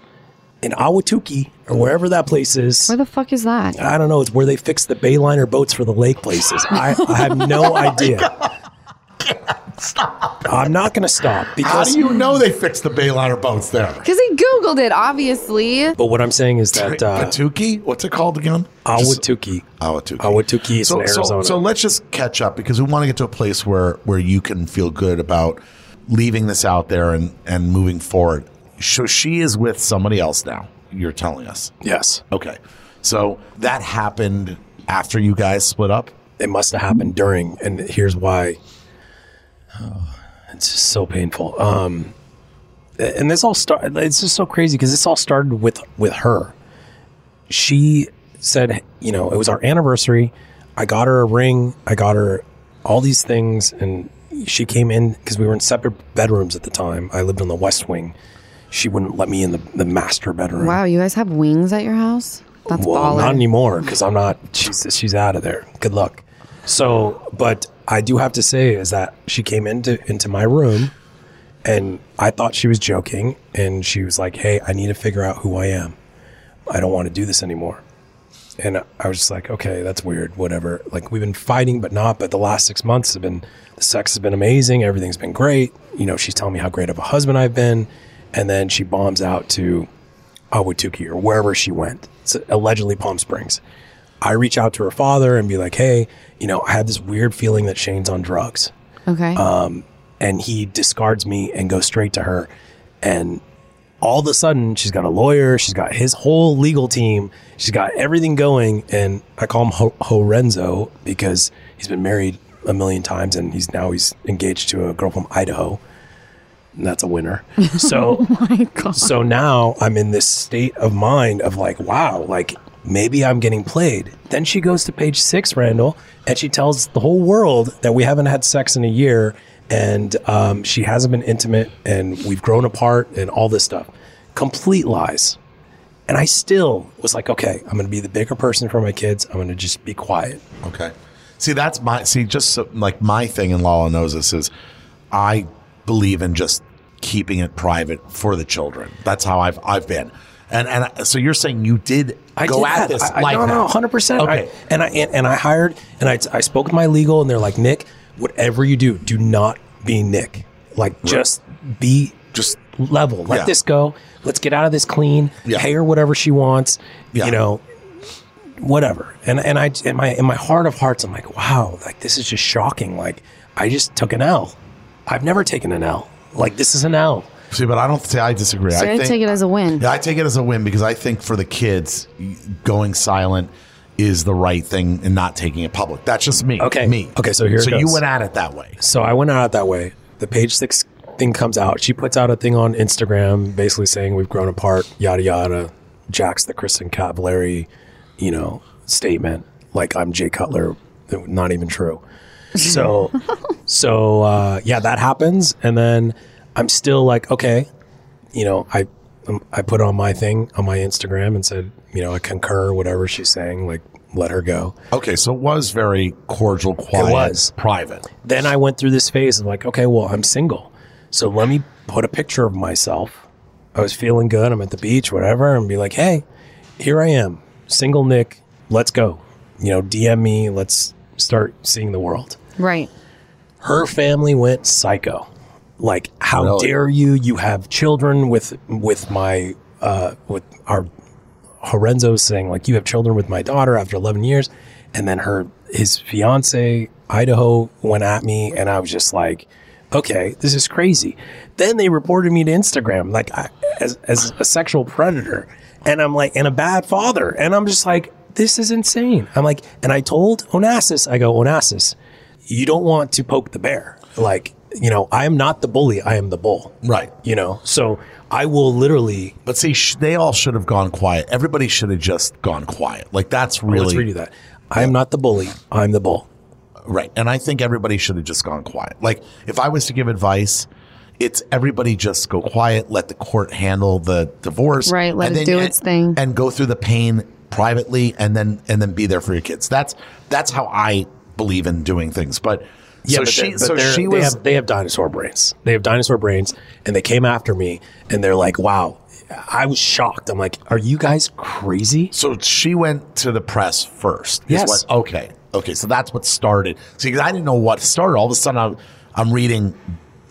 in Ahwatukee or wherever that place is. Where the fuck is that? I don't know. It's where they fix the Bayliner boats for the lake places. I, I have no idea. Stop. I'm not going to stop How because. do you know they fixed the Bayliner boats there? Because he Googled it, obviously. but what I'm saying is that uh, Patuki? What's it called again? Ahwatukee, Ahwatukee. Ahwatukee is so, in so- Arizona. So, let's just catch up because we want to get to a place where where you can feel good about leaving this out there and and moving forward. So she is with somebody else now. You're telling us. yes, Okay. So that happened after you guys split up. it must have happened during, and here's why. Oh, it's just so painful. Um, and this all started. It's just so crazy because this all started with with her. She said, you know, it was our anniversary. I got her a ring. I got her all these things, and she came in because we were in separate bedrooms at the time. I lived on the west wing. She wouldn't let me in the, the master bedroom. Wow, you guys have wings at your house? That's Well, baller. not anymore because I'm not. She's she's out of there. Good luck. So, but I do have to say is that she came into into my room, and I thought she was joking, and she was like, "Hey, I need to figure out who I am. I don't want to do this anymore." And I was just like, "Okay, that's weird. Whatever." Like we've been fighting, but not. But the last six months have been the sex has been amazing. Everything's been great. You know, she's telling me how great of a husband I've been, and then she bombs out to Ahwatukee or wherever she went. It's allegedly Palm Springs. I reach out to her father and be like, hey, you know, I have this weird feeling that Shayne's on drugs. okay. Um, and he discards me and goes straight to her. And all of a sudden, she's got a lawyer. She's got his whole legal team. She's got everything going. And I call him Ho- Horenzo because he's been married a million times and he's now he's engaged to a girl from Idaho. That's a winner. So, so now I'm in this state of mind of like, wow, like maybe I'm getting played. Then she goes to page six, Randall, and she tells the whole world that we haven't had sex in a year and um, she hasn't been intimate and we've grown apart and all this stuff. Complete lies. And I still was like, okay, I'm going to be the bigger person for my kids. I'm going to just be quiet. Okay. See, that's my see. Just so, like my thing, and Lala knows this is, I believe in just keeping it private for the children. That's how I've I've been. And and so you're saying you did I go did at that. this I, like no, no, hundred percent. Okay. and I and, and I hired and I I spoke with my legal, and they're like, Nik, whatever you do, do not be Nik. Like, just be Just level. Let Yeah. this go. Let's get out of this clean. Yeah. Pay her whatever she wants. Yeah. You know, whatever. And and I in my in my heart of hearts, I'm like, wow, like this is just shocking. Like I just took an L. I've never taken an L. Like this is an L. see, but I don't say I disagree. So I, think, take it as a win. Yeah, I take it as a win because I think for the kids, going silent is the right thing and not taking it public. That's just me. Okay. Me. Okay, so here it So you went at it that way. So I went at it that way. The page six thing comes out. She puts out a thing on Instagram basically saying we've grown apart, yada yada. Jack's the Kristin Cavallari, you know, statement. Like I'm Jay Cutler. Not even true. So so uh, yeah, that happens. And then I'm still like, okay, you know, I um, I put on my thing on my Instagram and said, you know, I concur whatever she's saying, like let her go. Okay, so it was very cordial, quiet, was. private. then I went through this phase of like, okay, well, I'm single. So let me put a picture of myself. I was feeling good. I'm at the beach, whatever, and be like, hey, here I am, single Nik. Let's go. You know, DM me. Let's start seeing the world. Right. Her family went psycho. Like, how Really? dare you? You have children with with my uh, with our Horenzo saying like you have children with my daughter after 11 years, and then her his fiance Idaho went at me, and I was just like, okay, this is crazy. Then they reported me to Instagram like I, as as a sexual predator, and I'm like, and a bad father, and I'm just like, this is insane. I'm like, and I told Onassis, I go Onassis, you don't want to poke the bear, like. You know, I am not the bully. I am the bull. Right. You know, so I will literally But see, sh- they all should have gone quiet. Everybody should have just gone quiet. Like that's really. Let's really redo that. I am not the bully. I'm the bull. right. And I think everybody should have just gone quiet. Like if I was to give advice, it's everybody just go quiet, let the court handle the divorce, Right, let and it do its thing. and go through the pain privately, and then and then be there for your kids. That's that's how I believe in doing things. But so but she so she they was have, they have dinosaur brains. They have dinosaur brains, and they came after me, and they're like, "Wow." I was shocked. I'm like, "Are you guys crazy?" So she went to the press first. Yes. what- okay. Okay. So that's what started. See, because I didn't know what started. All of a sudden, I'm, I'm reading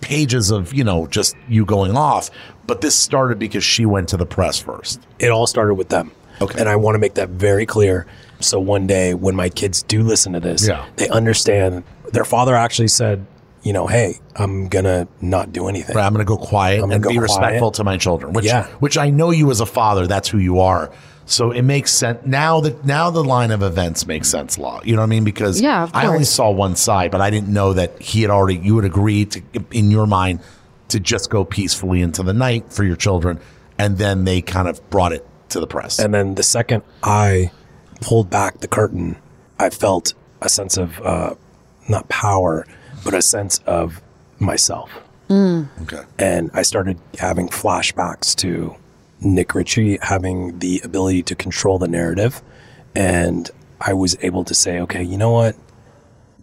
pages of, you know, just you going off. But this started because she went to the press first. It all started with them. Okay. And I want to make that very clear. So one day when my kids do listen to this, Yeah. they understand. Their father actually said, you know, hey, I'm going to not do anything. Right, I'm going to go quiet gonna and go be quiet. respectful to my children, which Yeah. which I know you as a father. That's who you are. So it makes sense now that now the line of events makes sense. Law, you know what I mean? Because Yeah, I only saw one side, but I didn't know that he had already. You would agree to in your mind to just go peacefully into the night for your children, and then they kind of brought it to the press. And then the second I pulled back the curtain, I felt a sense of uh, not power, but a sense of myself. okay, And I started having flashbacks to Nik Richie having the ability to control the narrative. And I was able to say, okay, you know what?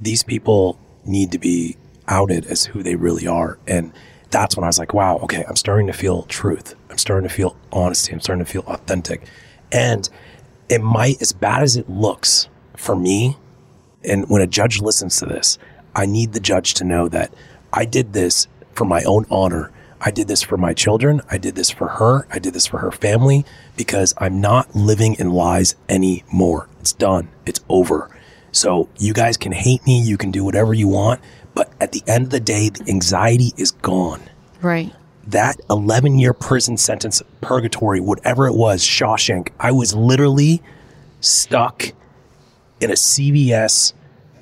These people need to be outed as who they really are. And that's when I was like, wow, okay, I'm starting to feel truth. I'm starting to feel honesty. I'm starting to feel authentic. And it might, as bad as it looks for me, and when a judge listens to this, I need the judge to know that I did this for my own honor. I did this for my children. I did this for her. I did this for her family because I'm not living in lies anymore. It's done. It's over. So you guys can hate me. You can do whatever you want. But at the end of the day, the anxiety is gone Right. That 11 year prison sentence, purgatory, whatever it was, Shawshank, I was literally stuck in a CVS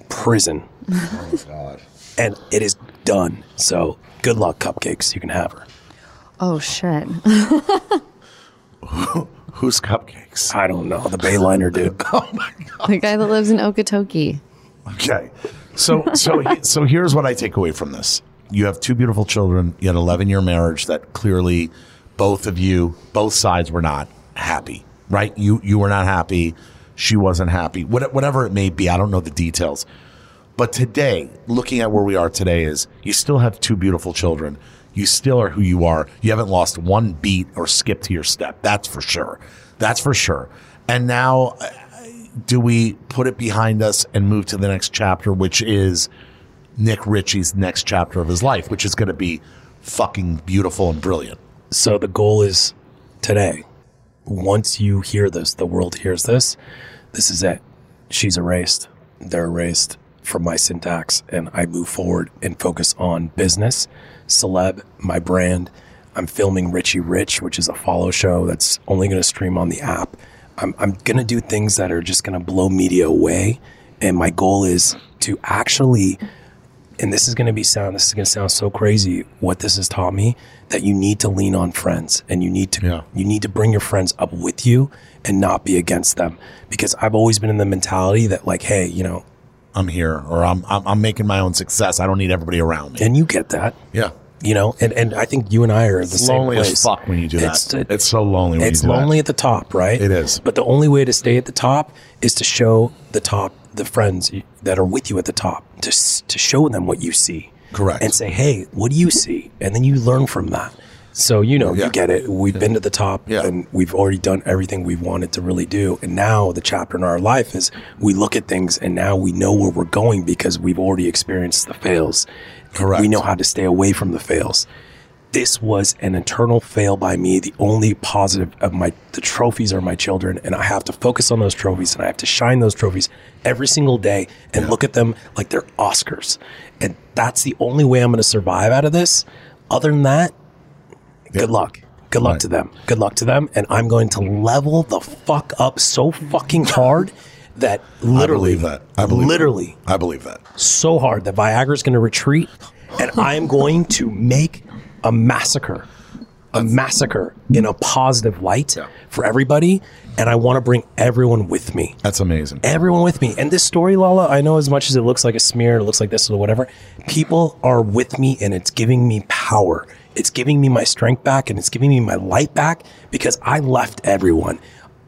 prison. oh God, and it is done. So good luck, cupcakes. You can have her. Oh shit. Who's cupcakes? I don't know the Bayliner dude. Oh my god. the guy that lives in Okotoki. Okay. So so he- so here's what I take away from this. You have two beautiful children. You had an 11 year marriage that clearly both of you, both sides were not happy, right? You you were not happy. She wasn't happy. What, whatever it may be, I don't know the details. But today, looking at where we are today, is you still have two beautiful children. You still are who you are. You haven't lost one beat or skipped to your step. That's for sure. That's for sure. And now, uh, do we put it behind us and move to the next chapter, which is Nik Richie's next chapter of his life, which is going to be fucking beautiful and brilliant? So the goal is today. Once you hear this, the world hears this. This is it. She's erased. They're erased from my syntax, and I move forward and focus on business, celeb, my brand. I'm filming Richie Rich, which is a follow show that's only going to stream on the app. I'm, I'm going to do things that are just going to blow media away. And my goal is to actually and this is going to be sound this is going to sound so crazy what this has taught me that you need to lean on friends and you need to Yeah. you need to bring your friends up with you and not be against them because i've always been in the mentality that like hey you know I'm here, or I'm, I'm I'm making my own success. I don't need everybody around me. and you get that Yeah, you know and and i think you and i are in the it's same lonely place as fuck when you do It's- that. It's, so lonely. When it's you do lonely That. at the top, right? It is. But the only way to stay at the top is to show the top, the friends that are with you at the top, to to show them what you see. Correct. And say, hey, what do you see? And then you learn from that. So you know, Yeah. you get it. We've been to the top, Yeah. and we've already done everything we wanted to really do. And now the chapter in our life is we look at things, and now we know where we're going because we've already experienced the fails. Correct. We know how to stay away from the fails this was an internal fail by me. The only positive of my the trophies are my children, and I have to focus on those trophies and I have to shine those trophies every single day and look at them like they're Oscars. And that's the only way I'm going to survive out of this. Other than that, good luck. Good luck Right. to them. Good luck to them. And I'm going to level the fuck up so fucking hard that literally, I believe that. I believe literally, That. I believe that. so hard that Viagra is going to retreat, and I am going to make a massacre, a massacre in a positive light for everybody, and I want to bring everyone with me. That's amazing. Everyone with me. And this story, Lala, I know as much as it looks like a smear, it looks like this or whatever, people are with me and it's giving me power. It's giving me my strength back and it's giving me my light back because I left everyone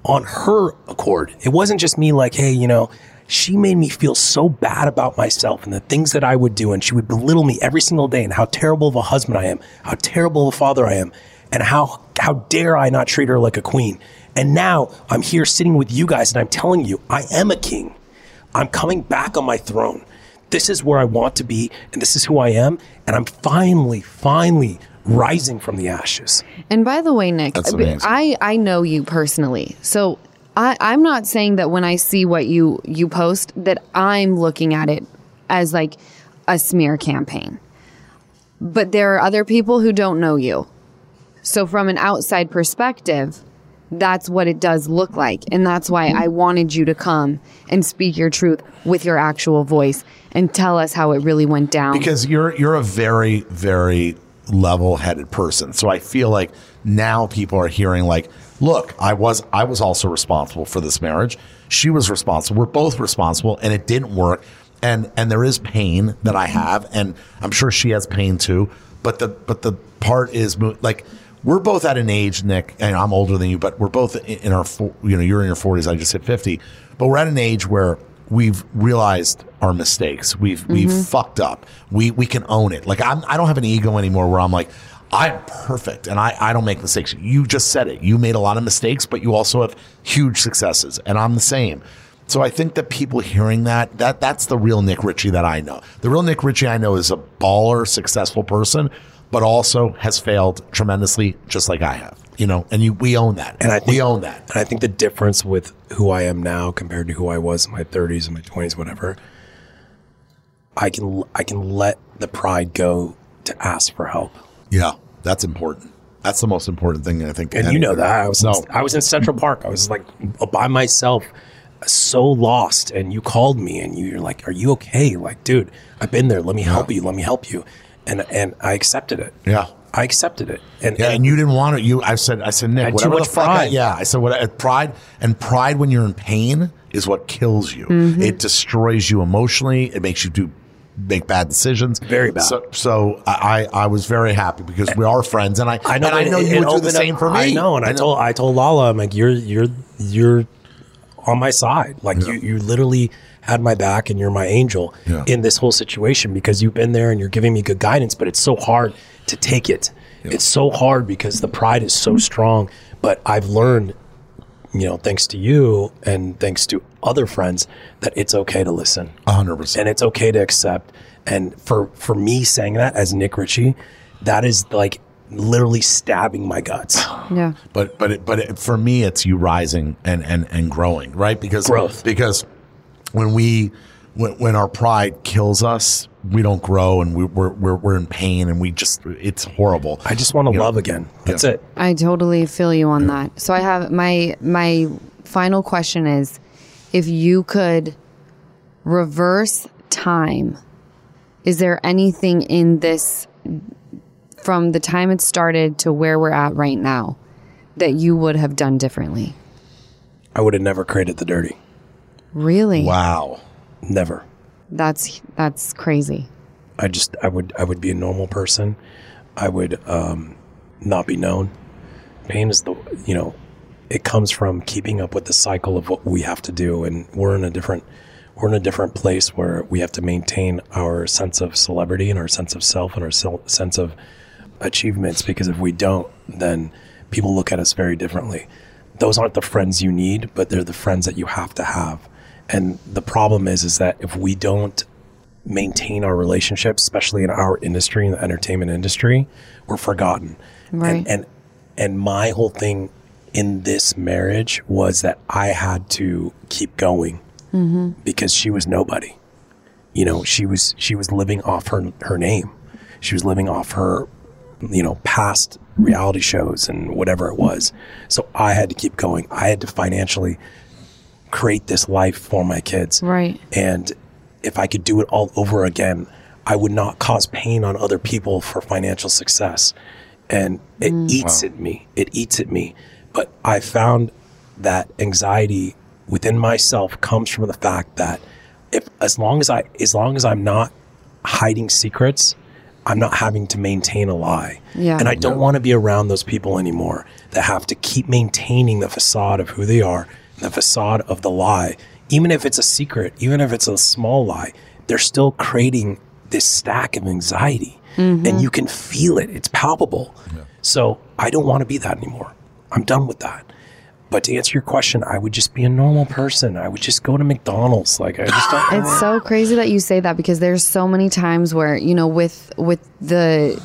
on her accord. It wasn't just me like, hey, you know, she made me feel so bad about myself and the things that I would do. And she would belittle me every single day and how terrible of a husband I am, how terrible of a father I am, and how, how dare I not treat her like a queen. And now I'm here sitting with you guys and I'm telling you, I am a king. I'm coming back on my throne. This is where I want to be and this is who I am. And I'm finally, finally rising from the ashes. And by the way, Nik, I I know you personally, so I I'm not saying that when I see what you you post that I'm looking at it as like a smear campaign. But there are other people who don't know you. So from an outside perspective, that's what it does look like. And that's why I wanted you to come and speak your truth with your actual voice and tell us how it really went down. because you're you're a very very level-headed person so i feel like now people are hearing like look i was i was also responsible for this marriage she was responsible we're both responsible and it didn't work and and there is pain that i have and i'm sure she has pain too but the but the part is like we're both at an age nick and i'm older than you but we're both in our you know you're in your 40s i just hit 50 but we're at an age where we've realized our mistakes. We've we've mm-hmm. fucked up. We we can own it. Like I'm I don't have an ego anymore where I'm like I'm perfect and I I don't make mistakes. You just said it. You made a lot of mistakes, but you also have huge successes and I'm the same. So I think that people hearing that that that's the real Nik Richie that I know. The real Nik Richie I know is a baller, successful person, but also has failed tremendously just like I have. You know, and you we own that. And I think, we own that. And I think the difference with who I am now compared to who I was in my 30s and my 20s, whatever, I can I can let the pride go to ask for help. Yeah, that's important. That's the most important thing I think. And you know that I was no, in, I was in Central Park. I was like by myself, so lost and you called me and you're like, are you okay? Like, dude, I've been there. Let me help you. Let me help you. And, and I accepted it. Yeah. I accepted it. And, Yeah, and you didn't want it. You, I said, I said, Nik, had whatever the much fuck. I, pride. yeah, I said, what pride and pride when you're in pain is what kills you. Mm-hmm. It destroys you emotionally. It makes you do make bad decisions. Very bad. So, so I, I I was very happy because we are friends, and I I know, and I know it- you would do the up- same for me. I know, and I, told I told Lala, I'm like, you're you're you're on my side. Like you you literally had my back, and you're my angel Yeah. in this whole situation because you've been there and you're giving me good guidance. But it's so hard to take it. It's so hard because the pride is so strong. But I've learned, you know, thanks to you and thanks to other friends, that it's okay to listen hundred percent. and it's okay to accept. And for for me saying that as Nik Richie, that is like literally stabbing my guts. Yeah. But but it, but it, for me, it's you rising and and and growing, right? Because Growth. Because when we when, when our pride kills us, we don't grow, and we, we're we're we're in pain, and we just it's horrible. I just want to You know, love again. That's yeah. it. I totally feel you on that. So I have my my final question is if you could reverse time, is there anything in this from the time it started to where we're at right now that you would have done differently? I would have never created the dirty. Really? Wow. Never. That's that's crazy. I just I would I would be a normal person. I would um, not be known. Pain is the you know, it comes from keeping up with the cycle of what we have to do, and we're in a different we're in a different place where we have to maintain our sense of celebrity and our sense of self and our sense of achievements. Because if we don't, then people look at us very differently. Those aren't the friends you need, but they're the friends that you have to have. And the problem is, is that if we don't maintain our relationships, especially in our industry, in the entertainment industry, we're forgotten. Right. And, and and my whole thing in this marriage was that I had to keep going mm-hmm. because she was nobody. You know, she was she was living off her her name. She was living off her, you know, past reality shows and whatever it was. So I had to keep going. I had to financially create this life for my kids. Right. And if I could do it all over again, I would not cause pain on other people for financial success. And it mm. eats at me. It eats at me. But I found that anxiety within myself comes from the fact that if as long as I as long as I'm not hiding secrets, I'm not having to maintain a lie. Yeah. And I don't want to be around those people anymore that have to keep maintaining the facade of who they are, the facade of the lie. Even if it's a secret, even if it's a small lie, they're still creating this stack of anxiety. Mm-hmm. And you can feel it. It's palpable. So I don't want to be that anymore. I'm done with that. But to answer your question, I would just be a normal person. I would just go to McDonald's. Like I just don't It's so crazy that you say that because there's so many times where you know with with the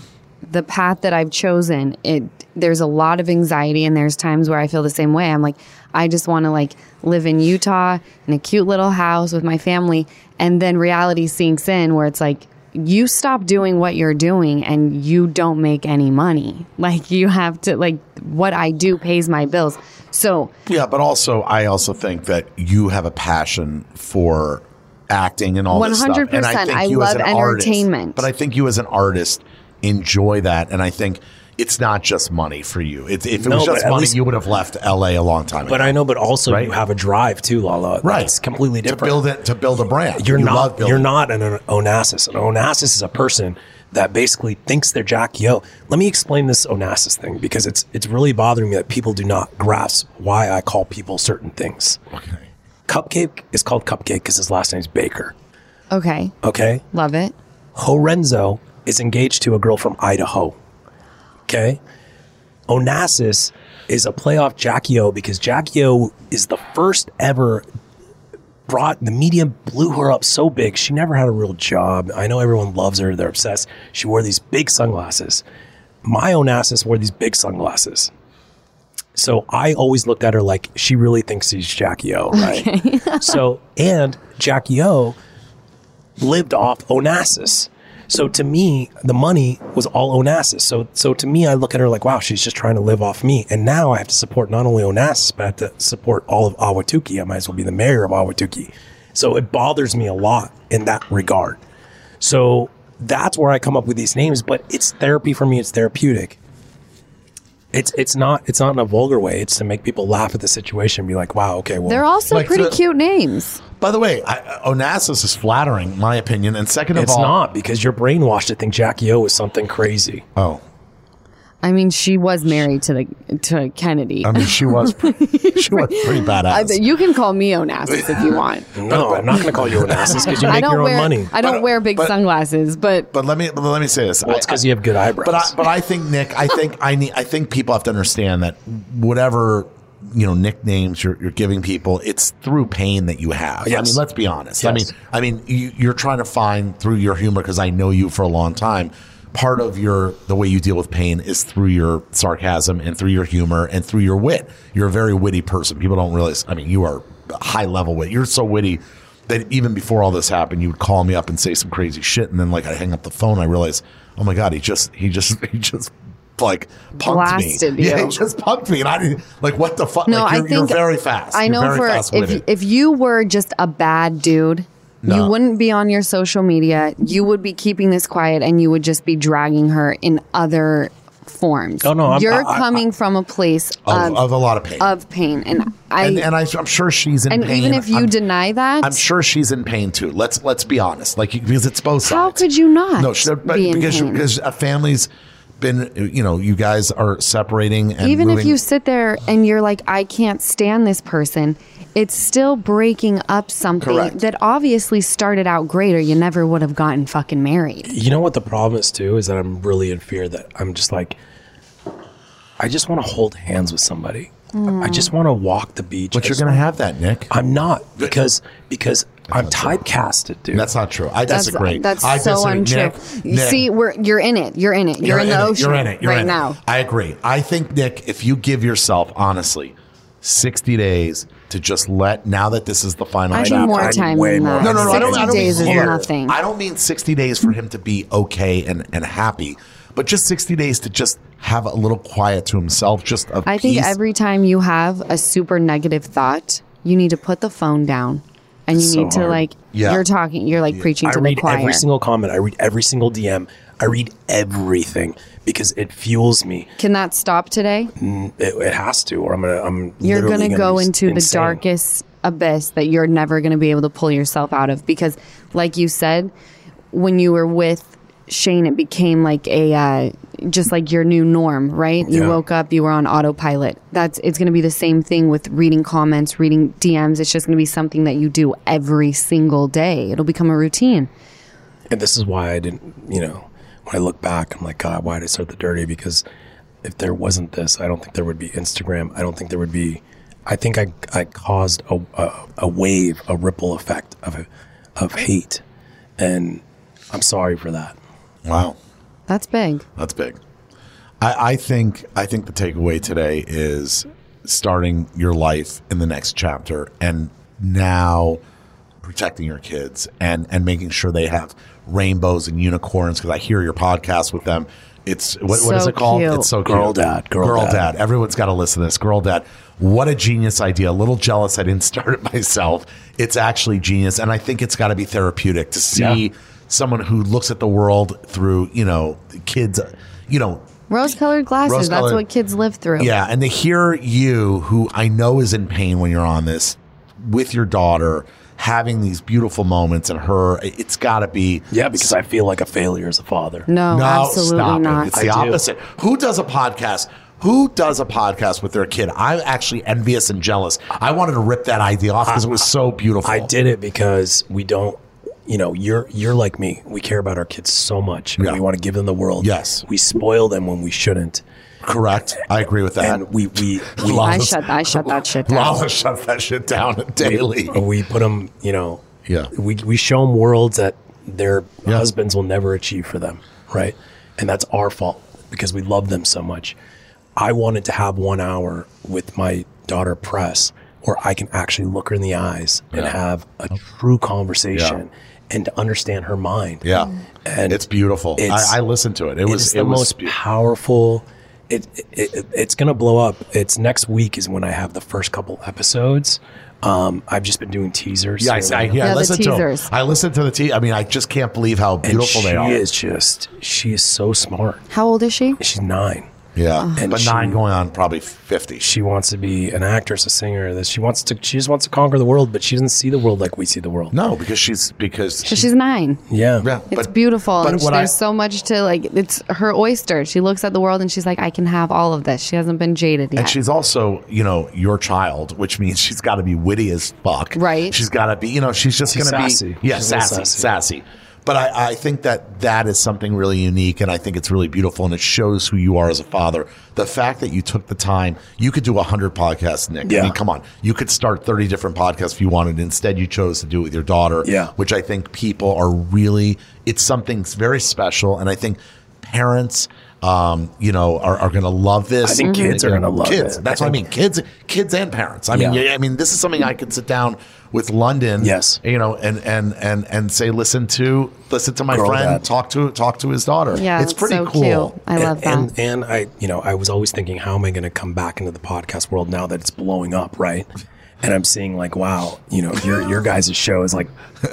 the path that I've chosen, it there's a lot of anxiety and there's times where I feel the same way. I'm like I just want to like live in Utah in a cute little house with my family and then reality sinks in where it's like you stop doing what you're doing and you don't make any money. Like you have to like what I do pays my bills. So Yeah, but also I also think that you have a passion for acting and all this stuff. And 100%. think I you as love an artist- entertainment. but I think you as an artist enjoy that, and I think it's not just money for you. It, if it No, was just money, least- you would have left L.A. a long time ago. But I know, but also Right. you have a drive too, Lala. right, It's completely different. to different. build it to build a brand. you're You not you're not an Onassis. An Onassis is a person that basically thinks they're Jackie O. Let me explain this Onassis thing because it's it's really bothering me that people do not grasp why I call people certain things. Okay. Cupcake is called Cupcake because his last name's Baker. okay, Okay, love it. Horenzo is engaged to a girl from Idaho. Okay. Onassis is a playoff Jackie O because Jackie O is the first ever brought the media blew her up so big. She never had a real job. I know everyone loves her, they're obsessed. She wore these big sunglasses. My Onassis wore these big sunglasses. So I always looked at her like she really thinks she's Jackie O, right? so and Jackie O lived off Onassis. So to me, the money was all Onassis. So so to me, I look at her like, wow, she's just trying to live off me. And now I have to support not only Onassis, but I have to support all of Ahwatukee. I might as well be the mayor of Ahwatukee. So it bothers me a lot in that regard. So that's where I come up with these names, but it's therapy for me. It's therapeutic. It's it's not it's not in a vulgar way. It's to make people laugh at the situation and be like, wow, okay, well, They're also Like pretty the- cute names. By the way, I, Onassis is flattering, my opinion. And second of all, it's all, not because you're brainwashed to think Jackie O is something crazy. Oh, I mean, she was married to the to Kennedy. I mean, she was pretty, she was pretty I, badass. you can call me Onassis if you want. No, I'm not going to call you Onassis because you I make don't your own money. I don't But- wear big but- sunglasses, but but let me but let me say this. Well, it's because you have good eyebrows. But I, but I think Nik, I think I need, I think people have to understand that whatever you know nicknames you're, you're giving people, it's through pain that you have. yes. I mean, let's be honest. I mean, I mean, you, you're trying to find through your humor because I know you for a long time. Part of your the way you deal with pain is through your sarcasm and through your humor and through your wit. You're a very witty person. People don't realize. I mean, you are high level wit. You're so witty that even before all this happened, you would call me up and say some crazy shit, and then like I hang up the phone, I realize, oh my god, he just he just he just like punked Blasted me. Yeah, he just punked me, and I didn't like what the fuck. no, like, you're, I think you're very fast. I know very for if if you were just a bad dude, No. you wouldn't be on your social media. You would be keeping this quiet, and you would just be dragging her in other forms. Oh, no, I'm- you're I- I- coming from a place of, of, of a lot of pain. of pain, and I and, and I, I'm sure she's in and pain. even if you I'm, deny that, I'm sure she's in pain too. Let's let's be honest, like because it's both sides. how could you not? No, she, but be because because a family's been, you know, you guys are separating, and even if you sit there and you're like, I can't stand this person, it's still breaking up something Correct. that obviously started out great, or you never would have gotten fucking married. you know what the problem is too is that I'm really in fear that I'm just like, I just want to hold hands with somebody. I just mm. want to walk the beach. but I you're going to have that, Nik. I'm not because because I'm typecasted, dude. That's not true. I That's, disagree. that's I so disagree. untrue. Nik, Nik, See, we're you're in it. You're in it. You're, in the it. ocean You're in it. You're right in it. now. I agree. I think Nik, if you give yourself honestly 60 days to just let now that this is the final I need chapter. more I need time way than more. that. No, no, no. I don't, I 60 don't days mean is here. nothing. I don't mean 60 days for him to be okay and, and happy, but just 60 days to just have a little quiet to himself. Just of I think peace. every time you have a super negative thought, you need to put the phone down, and you So need to hard. like Yeah. you're talking. You're like preaching I to the read choir. every single comment. I read every single DM. I read everything because it fuels me. Can that stop today? It, it has to, or I'm gonna. I'm. you're going to go into the darkest abyss that you're never going to be able to pull yourself out of because like you said when you were with Shayne it became like a uh, just like your new norm right you Yeah. woke up you were on autopilot that's it's going to be the same thing with reading comments reading DMs it's just going to be something that you do every single day it'll become a routine And this is why I didn't, you know, when I look back, I'm like, God, why did I start the dirty? Because if there wasn't this, I don't think there would be Instagram. I don't think there would be. I think I I caused a a, a wave, a ripple effect of of hate, and I'm sorry for that. Wow. that's big That's big. I, I think I think the takeaway today is starting your life in the next chapter and now protecting your kids and and making sure they have rainbows and unicorns because I hear your podcast with them. It's what, what is it called? cute. It's so Girl cute. Dad, Girl Dad. Everyone's got to listen to this. Girl Dad. What a genius idea. A little jealous I didn't start it myself. It's actually genius. And I think it's got to be therapeutic to see Yeah. someone who looks at the world through, you know, kids, you know, rose colored glasses that's Rose-colored- what kids live through yeah, and to hear you, who I know is in pain when you're on this, with your daughter, having these beautiful moments, and her, it's got to be. Yeah, because I feel like a failure as a father. no, no, absolutely stop it. not It's I the do. opposite. Who does a podcast? Who does a podcast with their kid? I'm actually envious and jealous. I wanted to rip that idea off because it was so beautiful. I did it because we don't. You know, you're you're like me. We care about our kids so much, Yeah. we want to give them the world. Yes. we spoil them when we shouldn't, Correct. I agree with that. and we we we, I Lala's- shut I shut that shit down Lala shuts that shit down daily. we put them. You know, Yeah. we we show them worlds that their Yeah. husbands will never achieve for them, right? And that's our fault because we love them so much. I wanted to have one hour with my daughter Press where I can actually look her in the eyes and have a true conversation and to understand her mind. Yeah, And it's beautiful. it's- I, I listened to it. It was it's it the was most beau- powerful. It, it, it it's gonna blow up. It's next week is when I have the first couple episodes. Um, I've just been doing teasers. Yeah, I, so I, now- yeah, I Yeah, the listened to 'em. teasers. I listened to the te- I mean, I just can't believe how beautiful she they are. She is just she is so smart. How old is she? She's nine. Yeah, And but she- nine going on probably fifty. She wants to be an actress, a singer. That she wants to. She just wants to conquer the world, but she doesn't see the world like we see the world. No, because she's because So she's nine. Yeah. yeah, It's but- beautiful. but and what there's I- so much to like. It's her oyster. She looks at the world and she's like, I can have all of this. She hasn't been jaded yet. And she's also, you know, your child, which means she's got to be witty as fuck. Right. She's got to be, you know, she's just going to sassy. be, yeah, She's sassy, sassy. sassy. But I, I think that that is something really unique, and I think it's really beautiful, and it shows who you are as a father. The fact that you took the time, you could do hundred podcasts, Nik. I mean, come on, you could start thirty different podcasts if you wanted. Instead, you chose to do it with your daughter. Yeah. which I think people are really. It's something very special, and I think parents. Um, you know, are, are going to love this. I think kids are gonna love kids. it. That's I what I mean. Kids, kids and parents. I mean, Yeah. yeah, I mean, this is something I could sit down with London. Yes. you know, and and and and say, listen to listen to my Girl friend dad. talk to talk to his daughter. yeah, it's pretty so cool. Cute. I love that. and, and I, you know, I was always thinking, how am I going to come back into the podcast world now that it's blowing up, right? And I'm seeing like, wow, you know, your your guys' show is like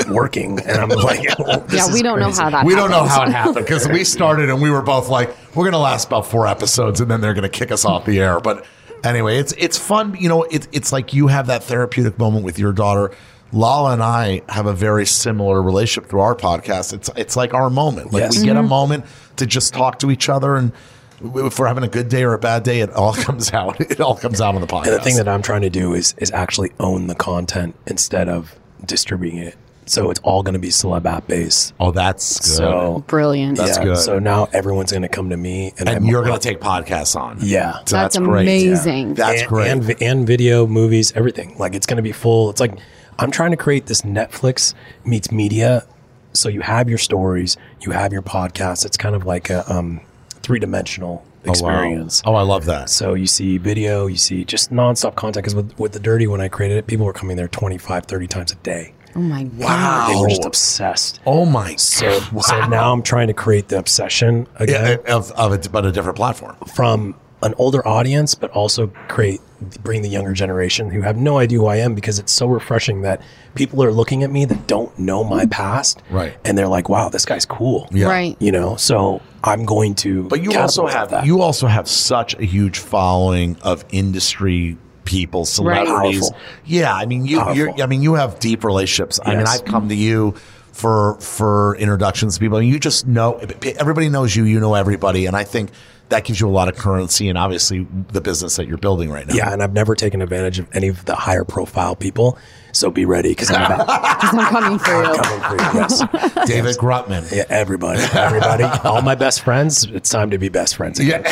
working, and I'm like, oh, this yeah, we is don't know how that. We don't know how it happened because we started and we were both like, we're going to last about four episodes and then they're going to kick us off the air. But anyway, it's it's fun. You know, it's it's like you have that therapeutic moment with your daughter. Lala and I have a very similar relationship through our podcast. It's it's like our moment. Like Yes. we get a mm-hmm. moment to just talk to each other and. If we're having a good day or a bad day, it all comes out. It all comes out on the podcast. And the thing that I'm trying to do is is actually own the content instead of distributing it. So it's all going to be celeb app based. oh, that's good. So Brilliant. That's yeah, good. So now everyone's going to come to me, and, and you're going to take podcasts on. Yeah. So That's great. amazing. That's and, great. and and video, movies, everything. Like it's going to be full. It's like I'm trying to create this Netflix meets media. So you have your stories, you have your podcast. It's kind of like a um, three dimensional oh, experience. Oh, I love that. So you see video, you see just nonstop content. Because with, with the Dirty, when I created it, people were coming there 25, 30 times a day. Oh my god. Wow. They were just obsessed. Oh my So, wow. so now I'm trying to create the obsession again yeah, of, of it, but a different platform. from an older audience, but also create bring the younger generation who have no idea who I am because it's so refreshing that people are looking at me that don't know my past, Right. And they're like, "Wow, this guy's cool," Yeah. Right. You know, so I'm going to. But you also have that. you also have such a huge following of industry people, celebrities. Powerful. Yeah, I mean you. You're, I mean you have deep relationships. I mean I've come to you for for introductions to people. and You just know everybody knows you. You know everybody, and I think that gives you a lot of currency and obviously the business that you're building right now. Yeah, and I've never taken advantage of any of the higher profile people. So be ready because I'm, I'm coming for you. coming for you. Yes. David Grutman. Yeah, everybody, everybody, all my best friends. It's time to be best friends. Again.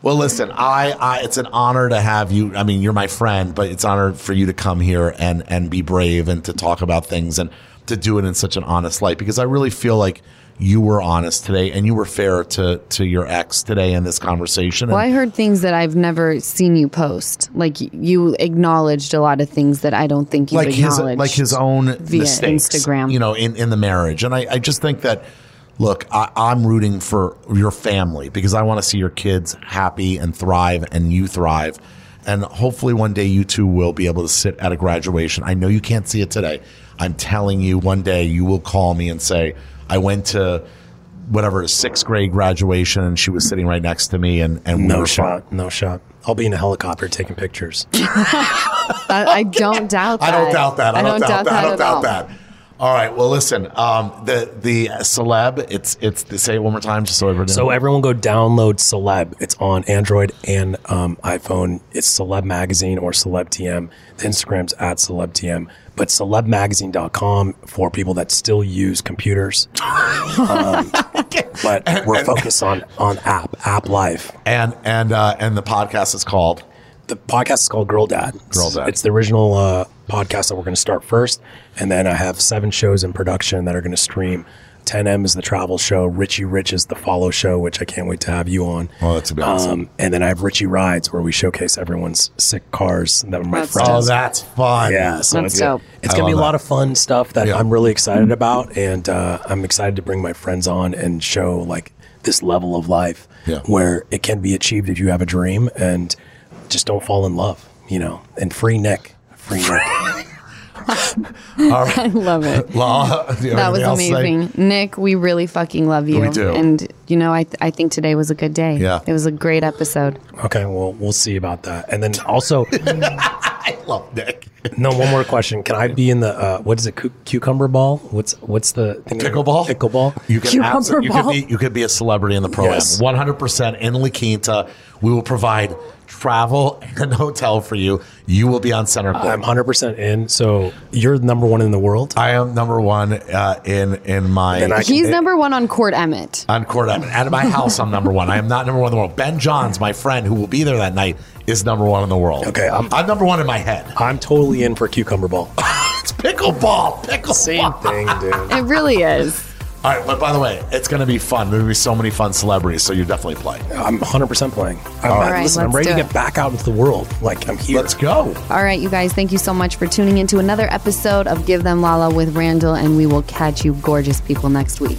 Well, listen, I, I it's an honor to have you. I mean, you're my friend, but it's an honor for you to come here and and be brave and to talk about things and to do it in such an honest light because I really feel like you were honest today and you were fair to to your ex today in this conversation. Well, And- I heard things that I've never seen you post. Like you acknowledged a lot of things that I don't think you've like his acknowledged. like his own via mistakes, Instagram. you know, in, in the marriage. And I, I just think that look, I, I'm rooting for your family because I want to see your kids happy and thrive and you thrive. And hopefully one day you two will be able to sit at a graduation. I know you can't see it today. I'm telling you one day you will call me and say, I went to whatever sixth grade graduation and she was sitting right next to me and, and we No were shot, no shot. I'll be in a helicopter taking pictures. I, I don't doubt that. I don't doubt that. I, don't, doubt, that. I don't at doubt all. that. All right. Well, listen. Um, the the celeb. It's it's. Say it one more time, just so everyone. So everyone go download Celeb. It's on Android and um, iPhone. It's Celeb Magazine or Celeb TM. The Instagram's at Celeb TM. But celebmagazine.com for people that still use computers. Um, but we're focused on on app, app life. and and uh, and the podcast is called. The podcast is called Girl Dad. Girl Dad. It's the original uh, podcast that we're going to start first, and then I have seven shows in production that are going to stream 10M is the travel show. Richie Rich is the follow show, which I can't wait to have you on. Oh, that's gonna awesome. Um, and then I have Richie Rides, where we showcase everyone's sick cars that my That's friends. Oh, that's fun. Yeah, so That's it's, dope. it's gonna be a love lot that. of fun stuff that Yeah. I'm really excited about, and uh, I'm excited to bring my friends on and show like this level of life Yeah. where it can be achieved if you have a dream and just don't fall in love, you know. And free Nik, free Nik. All right. I love it. Law, do you have That was anything else to say? amazing. Nik, we really fucking love you. We do. And, you know, I, th- I think today was a good day. Yeah. It was a great episode. okay, well we'll see about that. And then also, I love Nik. no, one more question. Can I be in the uh, what is it? Cu- cucumber ball? What's what's the thing? Pickleball? Pickleball. You could, Cucumber absolutely, you could ball. be you could be a celebrity in the program. Yes. One hundred percent in La Quinta. We will provide travel and hotel for you. You will be on center court. I'm 100% in. So you're number one in the world. I am number one uh, in in my Then I can- He's number one on Court Emmett. on court Emmett. at my house. I'm number one. I am not number one in the world. Ben Johns, my friend who will be there that night, is number one in the world. Okay, I'm- I'm number one in my head. I'm totally in for cucumber ball. It's pickleball. Pickleball. Same thing, dude. It really is. All right, but by the way, it's going to be fun. There'll be so many fun celebrities, so you're definitely play. I'm 100% playing. I'm, All right, listen, I'm let's ready to do get it. back out into the world. Like, I'm here. Let's go. All right, you guys, thank you so much for tuning into another episode of Give Them Lala with Randall, and we will catch you gorgeous people next week.